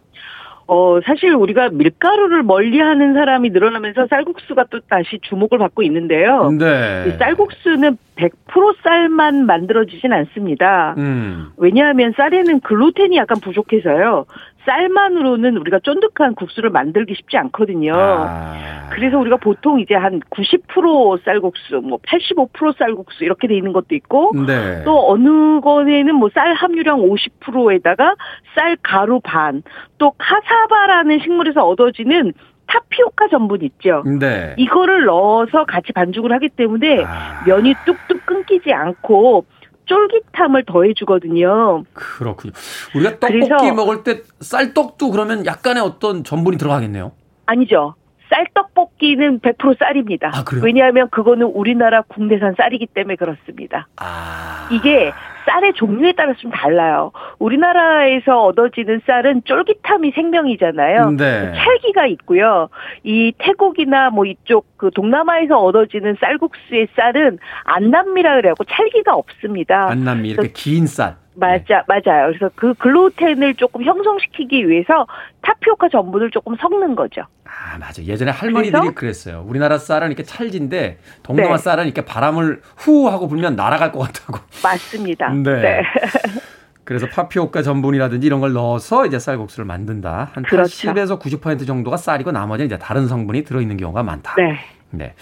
어, 사실 우리가 밀가루를 멀리 하는 사람이 늘어나면서 쌀국수가 또 다시 주목을 받고 있는데요. 네. 이 쌀국수는 100% 쌀만 만들어지진 않습니다. 음. 왜냐하면 쌀에는 글루텐이 약간 부족해서요. 쌀만으로는 우리가 쫀득한 국수를 만들기 쉽지 않거든요. 아. 그래서 우리가 보통 이제 한 90% 쌀국수, 뭐 85% 쌀국수 이렇게 돼 있는 것도 있고 네. 또 어느 거에는 뭐 쌀 함유량 50%에다가 쌀 가루 반, 또 카사바라는 식물에서 얻어지는 타피오카 전분 있죠. 네. 이거를 넣어서 같이 반죽을 하기 때문에 아. 면이 뚝뚝 끊기지 않고 쫄깃함을 더해주거든요. 그렇군요. 우리가 떡볶이 그래서- 먹을 때 쌀떡도 그러면 약간의 어떤 전분이 들어가겠네요. 아니죠. 쌀떡볶이는 100% 쌀입니다. 아? 왜냐하면 그거는 우리나라 국내산 쌀이기 때문에 그렇습니다. 아. 이게 쌀의 종류에 따라서 좀 달라요. 우리나라에서 얻어지는 쌀은 쫄깃함이 생명이잖아요. 네. 찰기가 있고요. 이 태국이나 뭐 이쪽 그 동남아에서 얻어지는 쌀국수의 쌀은 안남미라 그래갖고 찰기가 없습니다. 안남미 이렇게 긴 쌀. 맞아, 맞아요. 그래서 그 글루텐을 조금 형성시키기 위해서 타피오카 전분을 조금 섞는 거죠. 아, 맞아. 예전에 할머니들이 그래서? 그랬어요 우리나라 쌀은 이렇게 찰진데 동남아 네. 쌀은 이렇게 바람을 후 하고 불면 날아갈 것 같다고. *laughs* 맞습니다. 네. *laughs* 그래서 파피오카 전분이라든지 이런 걸 넣어서 이제 쌀국수를 만든다. 한 그렇죠. 80에서 90% 정도가 쌀이고 나머지는 이제 다른 성분이 들어 있는 경우가 많다. 네. 네.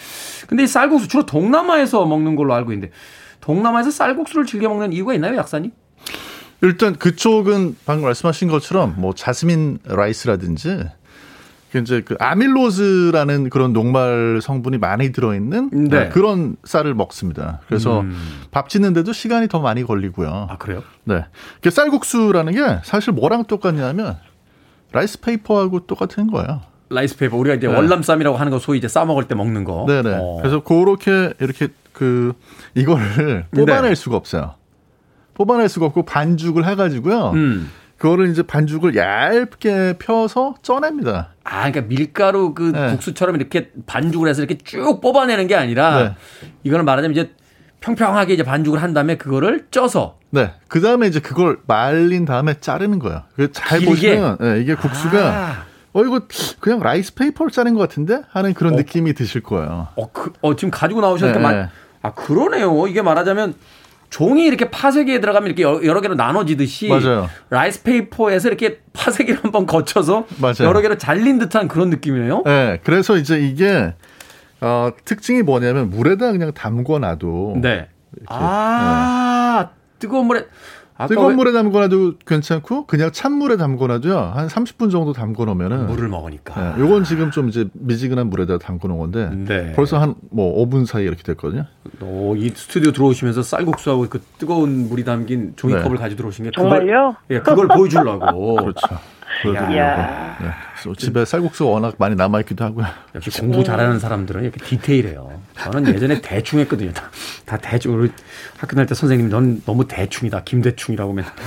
근데 이 쌀국수 주로 동남아에서 먹는 걸로 알고 있는데 동남아에서 쌀국수를 즐겨 먹는 이유가 있나요, 약사님? 일단 그쪽은 방금 말씀하신 것처럼 뭐 jasmine rice라든지 그 이제 그 아밀로즈라는 그런 녹말 성분이 많이 들어있는 네. 그런 쌀을 먹습니다. 그래서 음. 밥 짓는데도 시간이 더 많이 걸리고요. 아, 그래요? 네. 그 쌀국수라는 게 사실 뭐랑 똑같냐면 라이스 페이퍼하고 똑같은 거예요. 라이스 페이퍼 우리가 이제 네. 월남쌈이라고 하는 거 소위 이제 싸 먹을 때 먹는 거. 네네. 어. 그래서 그렇게 이렇게 그 이거를 뽑아낼 네. 수가 없어요. 뽑아낼 수가 없고 반죽을 해가지고요. 음. 그거를 이제 반죽을 얇게 펴서 쪄냅니다. 아, 그러니까 밀가루 그 네. 국수처럼 이렇게 반죽을 해서 이렇게 쭉 뽑아내는 게 아니라 네. 이거는 말하자면 이제 평평하게 이제 반죽을 한 다음에 그거를 쪄서 네. 그 다음에 이제 그걸 말린 다음에 자르는 거예요. 그걸 길게? 보시면 네, 이게 국수가 아. 어 이거 그냥 라이스 페이퍼를 짜는 것 같은데 하는 그런 어. 느낌이 드실 거예요. 어, 그, 어 지금 가지고 나오셨는데 네, 만- 네. 아 그러네요. 이게 말하자면 종이 이렇게 파쇄기에 들어가면 이렇게 여러, 개로 나눠지듯이 맞아요. 라이스 페이퍼에서 이렇게 파쇄기를 한번 거쳐서 맞아요. 여러 개로 잘린 듯한 그런 느낌이네요. 네. 그래서 이제 이게 어, 특징이 뭐냐면 물에다 그냥 담궈 놔도 네. 아, 뜨거운 물에 뜨거운 왜 물에 담궈놔도 괜찮고 그냥 찬물에 담궈놔도요 한 30분 정도 담궈놓으면은 물을 먹으니까. 네, 요건 지금 좀 이제 미지근한 물에다 담궈놓은 건데 네. 벌써 한 뭐 5분 사이 이렇게 됐거든요. 어, 이 스튜디오 들어오시면서 쌀국수하고 그 뜨거운 물이 담긴 종이컵을 네. 가지고 들어오신 게 정말요? 그걸, 예, 그걸 보여주려고. *laughs* 그렇죠. 보여드리려고. 야. 네. 집에 쌀국수 워낙 많이 남아있기도 하고요. 역시 공부 잘하는 사람들은 이렇게 디테일해요. 저는 예전에 대충 했거든요. 다, 다 대충. 우리 학교 다닐 때 선생님, 넌 너무 대충이다. 김대충이라고 맨날. *laughs*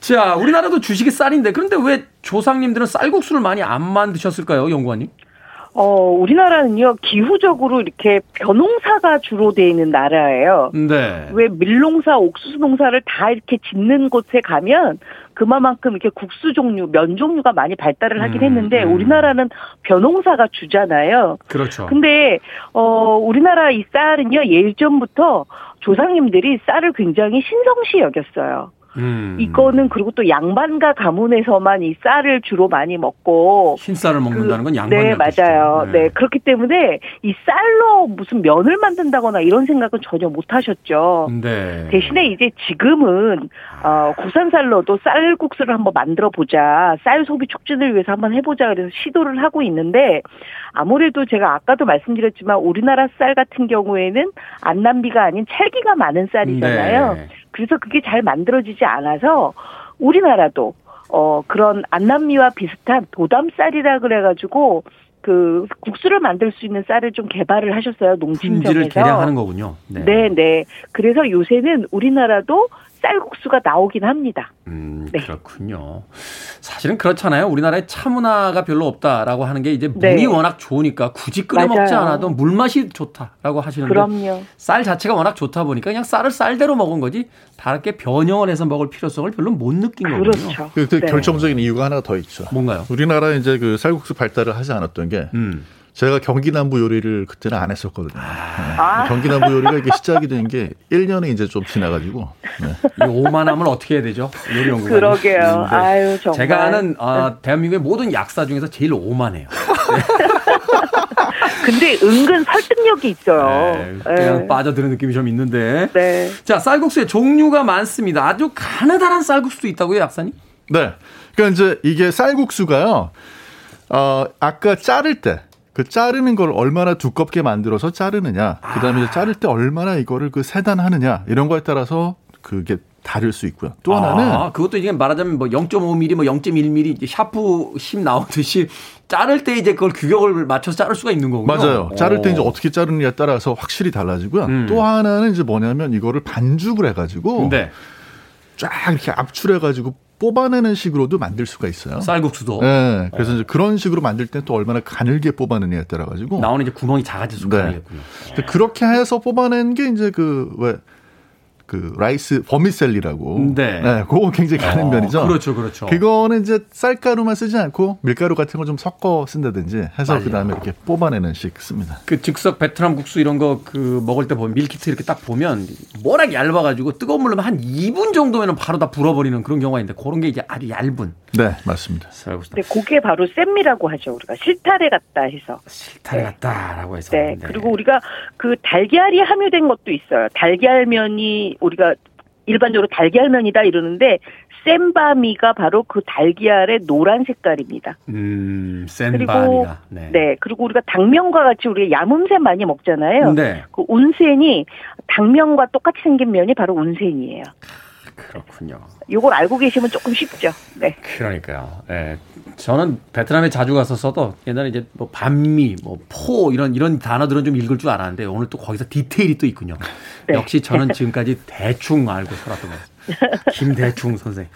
자, 우리나라도 주식이 쌀인데, 그런데 왜 조상님들은 쌀국수를 많이 안 만드셨을까요, 연구원님? 어, 우리나라는요, 기후적으로 이렇게 벼농사가 주로 돼 있는 나라예요. 네. 왜 밀농사, 옥수수 농사를 다 이렇게 짓는 곳에 가면 그만큼 이렇게 국수 종류, 면 종류가 많이 발달을 하긴 음, 했는데 음. 우리나라는 벼농사가 주잖아요. 그렇죠. 근데 어 우리나라 이 쌀은요 예전부터 조상님들이 쌀을 굉장히 신성시 여겼어요. 음. 이거는 그리고 또 양반가 가문에서만 이 쌀을 주로 많이 먹고 흰쌀을 먹는다는 건 그- 양반 네, 맞아요. 네. 그렇기 때문에 이 쌀로 무슨 면을 만든다거나 이런 생각은 전혀 못 하셨죠. 네. 대신에 이제 지금은 어, 국산쌀로도 쌀국수를 한번 만들어 보자. 쌀 소비 촉진을 위해서 한번 해보자. 그래서 시도를 하고 있는데 아무래도 제가 아까도 말씀드렸지만 우리나라 쌀 같은 경우에는 안남비가 아닌 찰기가 많은 쌀이잖아요. 네. 그래서 그게 잘 만들어지지 않아서 우리나라도 어 그런 안남미와 비슷한 도담쌀이라 그래가지고 그 국수를 만들 수 있는 쌀을 좀 개발을 하셨어요 품질을 농진점에서. 개량하는 거군요. 네, 네. 그래서 요새는 우리나라도 쌀국수가 나오긴 합니다. 음, 네. 그렇군요. 사실은 그렇잖아요. 우리나라에 차 문화가 별로 없다라고 하는 게 이제 물이 네. 워낙 좋으니까 굳이 끓여 맞아요. 먹지 않아도 물 맛이 좋다라고 하시는데 그럼요. 쌀 자체가 워낙 좋다 보니까 그냥 쌀을 쌀대로 먹은 거지 다르게 변형을 해서 먹을 필요성을 별로 못 느낀 거군요. 그렇죠. 그, 그 네. 결정적인 이유가 하나 더 있죠. 뭔가요? 우리나라 이제 그 쌀국수 발달을 하지 않았던 게 음. 제가 경기 남부 요리를 그때는 안 했었거든요. 아. 네. 경기 남부 요리가 이게 시작이 된 게 1년이 이제 좀 지나가지고 네. 이 오만함을 어떻게 해야 되죠? 요리 연구가. 그러게요. 아유 정말. 제가 아는 아, 대한민국의 모든 약사 중에서 제일 오만해요. *laughs* 근데 은근 설득력이 있어요. 네, 그냥 네. 빠져드는 느낌이 좀 있는데. 네. 자, 쌀국수의 종류가 많습니다. 아주 가느다란 쌀국수도 있다고요, 약사님? 네. 그러니까 이제 이게 쌀국수가요. 어, 아까 자를 때, 그 자르는 걸 얼마나 두껍게 만들어서 자르느냐, 그 다음에 이제 자를 때 얼마나 이거를 그 세단하느냐, 이런 거에 따라서 그게 다를 수 있고요. 또 하나는, 아, 그것도 이제 말하자면 뭐 0.5mm, 뭐 0.1mm 이제 샤프 10 나오듯이 자를 때 이제 그걸 규격을 맞춰서 자를 수가 있는 거군요. 맞아요. 자를 때 오. 이제 어떻게 자르느냐에 따라서 확실히 달라지고요. 음. 또 하나는 이제 뭐냐면 이거를 반죽을 해가지고 네. 쫙 이렇게 압출해가지고 뽑아내는 식으로도 만들 수가 있어요. 쌀국수도 네. 그래서 이제 그런 식으로 만들 때 또 얼마나 가늘게 뽑아내느냐에 따라 가지고 나오는 이제 구멍이 작아질수록 네. 가능했군요. 근데 그렇게 해서 뽑아낸 게 이제 그왜 그 rice vermicelli라고. 네. 그거 굉장히 가는 어, 면이죠. 그렇죠, 그렇죠. 그거는 이제 쌀가루만 쓰지 않고 밀가루 같은 거 좀 섞어 쓴다든지 해서 맞아요. 그다음에 이렇게 뽑아내는 식 씁니다. 그 즉석 베트남 국수 이런 거 그 먹을 때 보면 밀키트 이렇게 딱 보면 워낙 얇아가지고 뜨거운 물로 한 2분 정도면 바로 다 불어버리는 그런 경우가 있는데 그런 게 이제 아주 얇은 네, 맞습니다. 네, 그게 바로 쌤미라고 하죠. 우리가 실타래 같다 해서. 실타래 같다라고 해서. 네. 그리고 우리가 그 달걀이 함유된 것도 있어요. 달걀면이 우리가 일반적으로 달걀면이다 이러는데 쌤바미가 바로 그 달걀의 노란 색깔입니다. 음, 그리고 센바미가. 네. 그리고 우리가 당면과 같이 우리가 야문새 많이 먹잖아요. 네. 그 운센이 당면과 똑같이 생긴 면이 바로 운센이에요. 그렇군요. 요걸 알고 계시면 조금 쉽죠. 네. 그러니까요. 예. 저는 베트남에 자주 갔었어도 옛날에 이제 뭐 반미, 뭐 포 이런 이런 단어들은 좀 읽을 줄 알았는데 오늘 또 거기서 디테일이 또 있군요. 네. 역시 저는 지금까지 대충 알고 살았던 것 같습니다. 김대충 선생.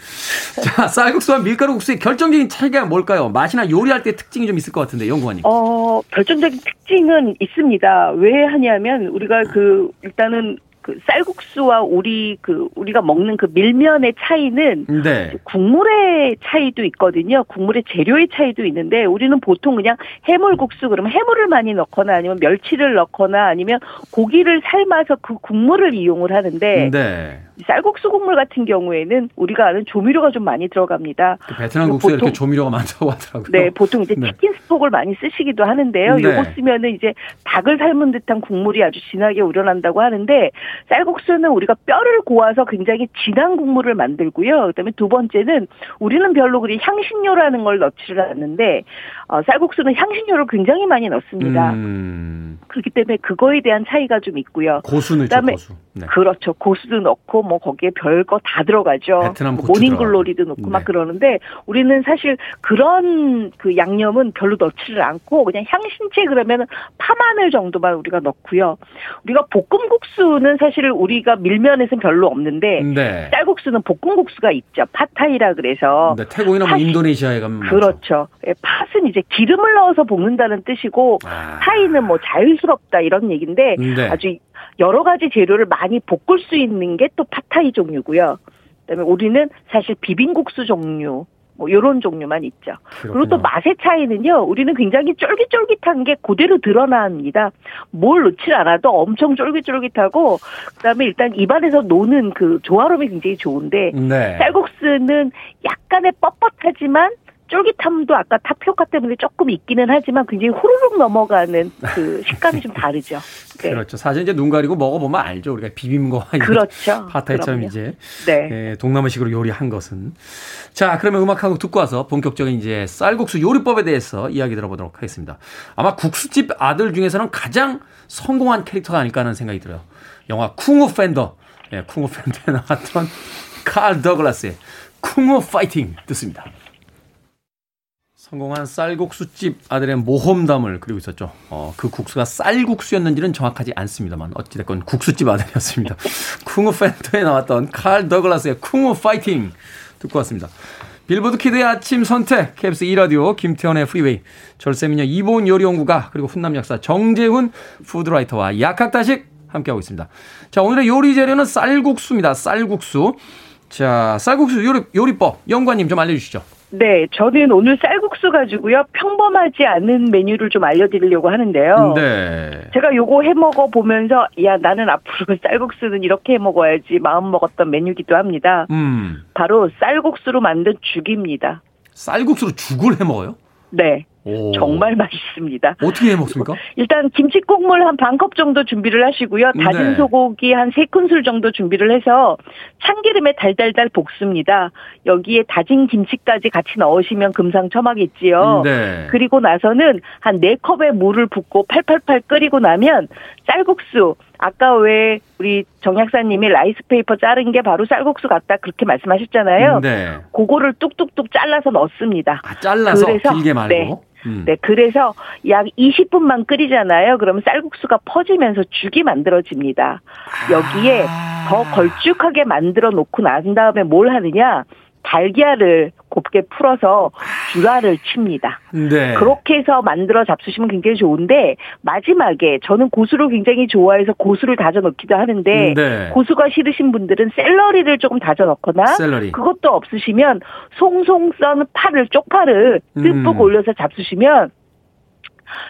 자, 쌀국수와 밀가루 국수의 결정적인 차이가 뭘까요? 맛이나 요리할 때 특징이 좀 있을 것 같은데, 연구원님. 어, 결정적인 특징은 있습니다. 왜 하냐면 우리가 그 일단은 그 쌀국수와 우리 그 우리가 먹는 그 밀면의 차이는 네. 국물의 차이도 있거든요. 국물의 재료의 차이도 있는데 우리는 보통 그냥 해물국수 그러면 해물을 많이 넣거나 아니면 멸치를 넣거나 아니면 고기를 삶아서 그 국물을 이용을 하는데 네. 쌀국수 국물 같은 경우에는 우리가 아는 조미료가 좀 많이 들어갑니다. 그 베트남 국수에 이렇게 조미료가 많다고 하더라고요. 네, 보통 이제 네. 치킨 스톡을 많이 쓰시기도 하는데요. 네. 요거 쓰면은 이제 닭을 삶은 듯한 국물이 아주 진하게 우러난다고 하는데 쌀국수는 우리가 뼈를 고아서 굉장히 진한 국물을 만들고요. 그다음에 두 번째는 우리는 별로 그리 향신료라는 걸 넣지를 않는데 어, 쌀국수는 향신료를 굉장히 많이 넣습니다. 음, 그렇기 때문에 그거에 대한 차이가 좀 있고요. 고수 넣죠, 그다음에 고수. 네. 그렇죠. 고수도 넣고 뭐 거기에 별거 다 들어가죠. 베트남 뭐 고추 모닝글로리도. 넣고 막 네. 그러는데 우리는 사실 그런 그 양념은 별로 넣지를 않고 그냥 향신채 그러면 파마늘 정도만 우리가 넣고요. 우리가 볶음국수는 사실 우리가 밀면에서는 별로 없는데 네. 쌀국수는 볶음국수가 있죠. 팟타이라 그래서 네, 태국이나 뭐 팥- 인도네시아에 가면. 그렇죠. 예, 팥은 이제 기름을 넣어서 볶는다는 뜻이고 아. 타이는 뭐 자유스럽다 이런 얘기인데 네. 아주 여러 가지 재료를 많이 볶을 수 있는 게또 팟타이 종류고요. 그다음에 우리는 사실 비빔국수 종류 뭐 이런 종류만 있죠. 그리고 또. 맛의 차이는요. 우리는 굉장히 쫄깃쫄깃한 게 그대로 드러납니다. 뭘 넣지 않아도 엄청 쫄깃쫄깃하고 그다음에 일단 입안에서 노는 그 조화로움이 굉장히 좋은데 네. 쌀국수는 약간의 뻣뻣하지만 쫄깃함도 아까 타피오카 때문에 조금 있기는 하지만 굉장히 후루룩 넘어가는 그 *laughs* 식감이 좀 다르죠. 네. 그렇죠. 사실 이제 눈 가리고 먹어보면 알죠. 우리가 비빔과 그렇죠. *laughs* 파타이처럼. 이제 네. 예, 동남아식으로 요리한 것은. 자, 그러면 음악 한곡 듣고 와서 본격적인 이제 쌀국수 요리법에 대해서 이야기 들어보도록 하겠습니다. 아마 국수집 아들 중에서는 가장 성공한 캐릭터가 아닐까 하는 생각이 들어요. 영화 쿵우 팬더. 예, 쿵우 팬더에 나왔던 *laughs* 칼 더글라스의 쿵우 파이팅 듣습니다. 성공한 쌀국수집 아들의 모험담을 그리고 있었죠. 어, 그 국수가 쌀국수였는지는 정확하지 않습니다만 어찌됐건 국수집 아들이었습니다. *laughs* 쿵푸 팬더에 나왔던 칼 더글라스의 Kung Fu Fighting 듣고 왔습니다. 빌보드 키드의 아침 선택, KBS 2라디오, 김태훈의 프리웨이, 절세미녀 이보은 요리연구가, 그리고 훈남 약사 정재훈 food writer와 약학다식 함께하고 있습니다. 자, 오늘의 요리 재료는 쌀국수입니다. 쌀국수. 자, 쌀국수 요리, 요리법, 연구가님 좀 알려주시죠. 네, 저는 오늘 쌀국수 가지고요. 평범하지 않은 메뉴를 좀 알려드리려고 하는데요. 네. 제가 요거 해 먹어 보면서 야 나는 앞으로 쌀국수는 이렇게 해 먹어야지 마음 먹었던 메뉴기도 합니다. 음. 바로 쌀국수로 만든 죽입니다. 쌀국수로 죽을 해 먹어요? 네, 오. 정말 맛있습니다. 어떻게 해 먹습니까? 일단 김치 국물 한 반 컵 정도 준비를 하시고요. 다진 네. 소고기 한 세 큰술 정도 준비를 해서 참기름에 달달달 볶습니다. 여기에 다진 김치까지 같이 넣으시면 금상첨화겠지요. 네. 그리고 나서는 한 네 컵의 물을 붓고 팔팔팔 끓이고 나면 쌀국수 아까 왜 우리 정 약사님이 라이스페이퍼 자른 게 바로 쌀국수 같다 그렇게 말씀하셨잖아요. 네. 그거를 뚝뚝뚝 잘라서 넣습니다. 아, 잘라서 그래서, 길게 말고. 네. 음. 네, 그래서 약 20분만 끓이잖아요. 그러면 쌀국수가 퍼지면서 죽이 만들어집니다. 여기에 아. 더 걸쭉하게 만들어 놓고 난 다음에 뭘 하느냐? 달걀을 곱게 풀어서 줄알을 칩니다. 네. 그렇게 해서 만들어 잡수시면 굉장히 좋은데 마지막에 저는 고수를 굉장히 좋아해서 고수를 다져 넣기도 하는데 네. 고수가 싫으신 분들은 샐러리를 조금 다져 넣거나 샐러리. 그것도 없으시면 송송 썬 파를 쪽파를 듬뿍 음. 올려서 잡수시면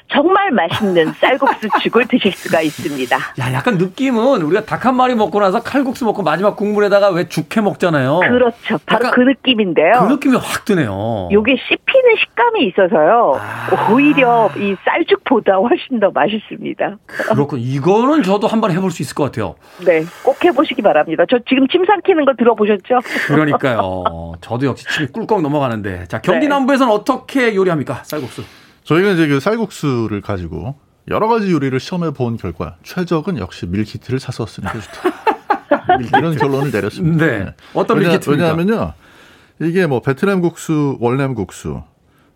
정말 맛있는 쌀국수 죽을 드실 수가 있습니다. 야, 약간 느낌은 우리가 닭 한 마리 먹고 나서 칼국수 먹고 마지막 국물에다가 왜 죽해 먹잖아요. 그렇죠. 바로 그 느낌인데요. 그 느낌이 확 드네요. 요게 씹히는 식감이 있어서요. 아. 오히려 이 쌀죽보다 훨씬 더 맛있습니다. 그렇군. 이거는 저도 한번 해볼 수 있을 것 같아요. 네, 꼭 해보시기 바랍니다. 저 지금 침 삼키는 거 들어보셨죠? 그러니까요. 저도 역시 침이 꿀꺽 넘어가는데. 자, 경기 네. 남부에서는 어떻게 요리합니까? 쌀국수. 저희가 이제 그 쌀국수를 가지고 여러 가지 요리를 시험해 본 결과 최적은 역시 밀키트를 사서 쓰는 게 좋다. *laughs* 이런 결론을 내렸습니다. 네. 어떤 왜냐, 밀키트입니까? 왜냐하면요. 이게 뭐 베트남 국수, 월남 국수,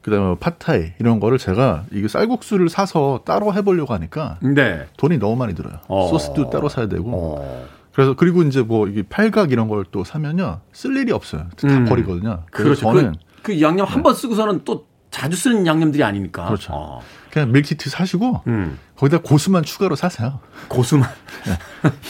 그다음에 뭐 팟타이 이런 거를 제가 이게 쌀국수를 사서 따로 해보려고 하니까 네. 돈이 너무 많이 들어요. 어. 소스도 따로 사야 되고. 어. 그래서 그리고 이제 뭐 이게 팔각 이런 걸 또 사면요 쓸 일이 없어요. 다 음. 버리거든요. 그래서 그렇죠. 저는 그, 그 양념 한 번 쓰고서는 또 자주 쓰는 양념들이 아니니까. 그렇죠. 어. 그냥 밀키트 사시고 음. 거기다 고수만 추가로 사세요. 고수만.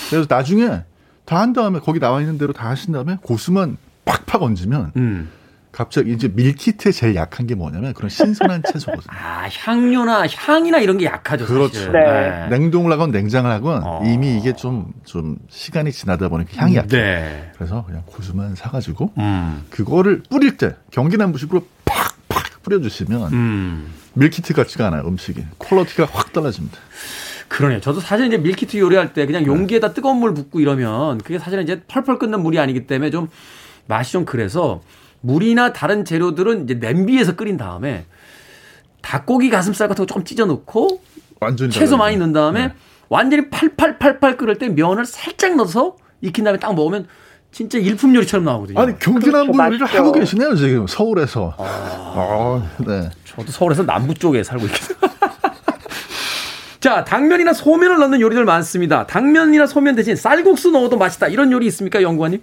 그래서 나중에 다 한 다음에 거기 나와 있는 대로 다 하신 다음에 고수만 팍팍 얹으면 음. 갑자기 이제 밀키트에 제일 약한 게 뭐냐면 그런 신선한 채소거든요. 아, 향료나 향이나 이런 게 약하죠. 그렇죠. 사실. 네. 냉동을 하건 냉장을 하건 어. 이미 이게 좀, 좀 시간이 지나다 보니까 향이 약해. 네. 그래서 그냥 고수만 사가지고 음. 그거를 뿌릴 때 경기남부식으로 뿌려주시면 음. 밀키트 같지가 않아요 음식이 quality가 확 달라집니다. 그러네요. 저도 사실 이제 밀키트 요리할 때 그냥 용기에다 뜨거운 물 붓고 이러면 그게 사실은 이제 펄펄 끓는 물이 아니기 때문에 좀 맛이 좀 그래서 물이나 다른 재료들은 이제 냄비에서 끓인 다음에 닭고기 가슴살 같은 거 조금 찢어 넣고 완전히 채소. 많이 넣은 다음에 네. 완전히 팔팔팔팔 끓을 때 면을 살짝 넣어서 익힌 다음에 딱 먹으면 진짜 일품 요리처럼 나오거든요. 아니 경기남부 그렇죠, 요리를 맛있죠. 하고 계시네요 지금 서울에서. 아, 네. 저도 서울에서 남부 쪽에 살고 있거든요. *laughs* 자, 당면이나 소면을 넣는 요리들 많습니다. 당면이나 소면 대신 쌀국수 넣어도 맛있다. 이런 요리 있습니까, 연구원님?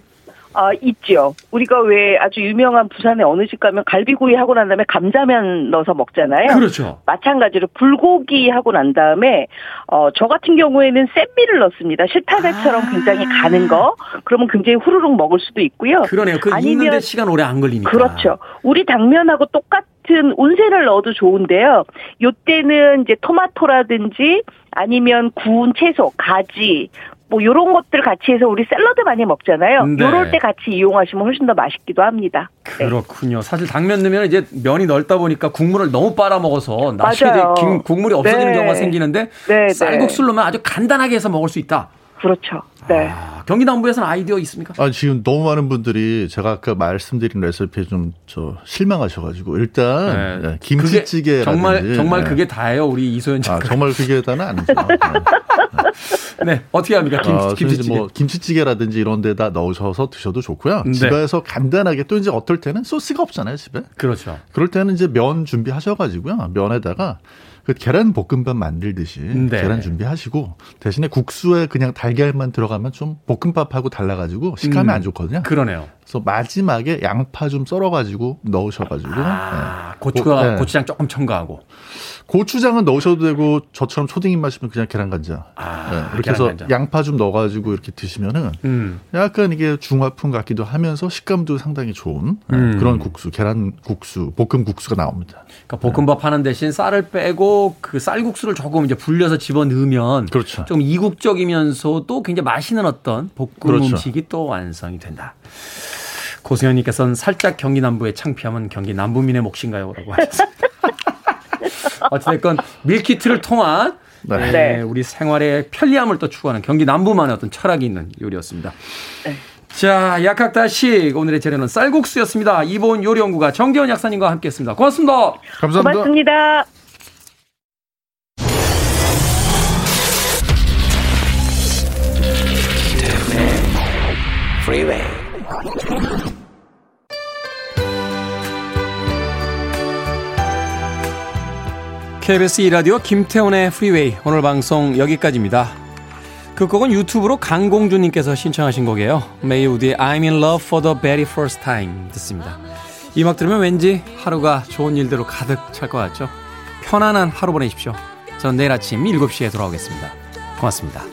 아, 있죠. 우리가 왜 아주 유명한 부산의 어느 집 가면 갈비구이 하고 난 다음에 감자면 넣어서 먹잖아요. 그렇죠. 마찬가지로 불고기 하고 난 다음에 어 저 같은 경우에는 샌미를 넣습니다. 실타래처럼 아. 굉장히 가는 거. 그러면 굉장히 후루룩 먹을 수도 있고요. 그러네요. 그 아니면- 시간 오래 안 걸리니까. 그렇죠. 우리 당면하고 똑같은 온센을 넣어도 좋은데요. 요때는 이제 토마토라든지 아니면 구운 채소, 가지, 뭐 요런 것들 같이 해서 우리 샐러드 많이 먹잖아요. 네. 요럴 때 같이 이용하시면 훨씬 더 맛있기도 합니다. 네. 그렇군요. 사실 당면 넣으면 이제 면이 넓다 보니까 국물을 너무 빨아 먹어서 나중에 국물이 없어지는 네. 경우가 생기는데 네, 네. 쌀국수를 넣으면 아주 간단하게 해서 먹을 수 있다. 그렇죠. 네. 아, 경기 남부에서는 아이디어 있습니까? 아, 지금 너무 많은 분들이 제가 아까 말씀드린 레시피에 좀 저 실망하셔가지고 일단 네, 김치찌개 그게 정말 정말 그게 다예요. 우리 이소연 아, 작가. 정말 그게 다는 아니죠. *laughs* 네, 어떻게 합니까? 김, 어, 김치찌개. 김치찌개. 뭐 김치찌개라든지 이런 데다 넣으셔서 드셔도 좋고요. 네. 집에서 간단하게 또 이제 어떨 때는 소스가 없잖아요, 집에. 그렇죠. 그럴 때는 이제 면 준비하셔가지고요. 면에다가 그 계란 볶음밥 만들듯이 네. 계란 준비하시고 대신에 국수에 그냥 달걀만 들어가 면 좀 볶음밥하고 달라가지고 식감이 음. 안 좋거든요. 그러네요. 그래서 마지막에 양파 좀 썰어가지고 넣으셔가지고 아, 네. 고추가 고- 네. 고추장 조금 첨가하고. 고추장은 넣으셔도 되고 저처럼 초딩 입맛이면 그냥 계란 간장. 아, 네, 이렇게 해서 계란간장. 양파 좀 넣어가지고 이렇게 드시면은 음. 약간 이게 중화풍 같기도 하면서 식감도 상당히 좋은 네, 음. 그런 국수, 계란 국수, 볶음 국수가 나옵니다. 그러니까 볶음밥 하는 대신 쌀을 빼고 그 쌀국수를 조금 이제 불려서 집어 넣으면 그렇죠. 좀 이국적이면서도 굉장히 맛있는 어떤 볶음 그렇죠. 음식이 또 완성이 된다. 고승현님께서는 살짝 경기 남부의 창피함은 경기 남부민의 몫인가요?라고 하셨습니다. *laughs* 어찌됐건 밀키트를 통한 네. 네, 우리 생활의 편리함을 또 추구하는 경기 남부만의 어떤 철학이 있는 요리였습니다. 자, 약학다식 오늘의 재료는 쌀국수였습니다. 이보은 요리연구가 정재원 약사님과 함께했습니다. 고맙습니다. 감사합니다. 고맙습니다. Freeway. KBS 2라디오 김태훈의 프리웨이 오늘 방송 여기까지입니다. 그 곡은 유튜브로 강공주님께서 신청하신 곡이에요. 메이우드의 I'm in love for the very first time 듣습니다. 이 음악 들으면 왠지 하루가 좋은 일대로 가득 찰 것 같죠? 편안한 하루 보내십시오. 저는 내일 아침 7시에 돌아오겠습니다. 고맙습니다.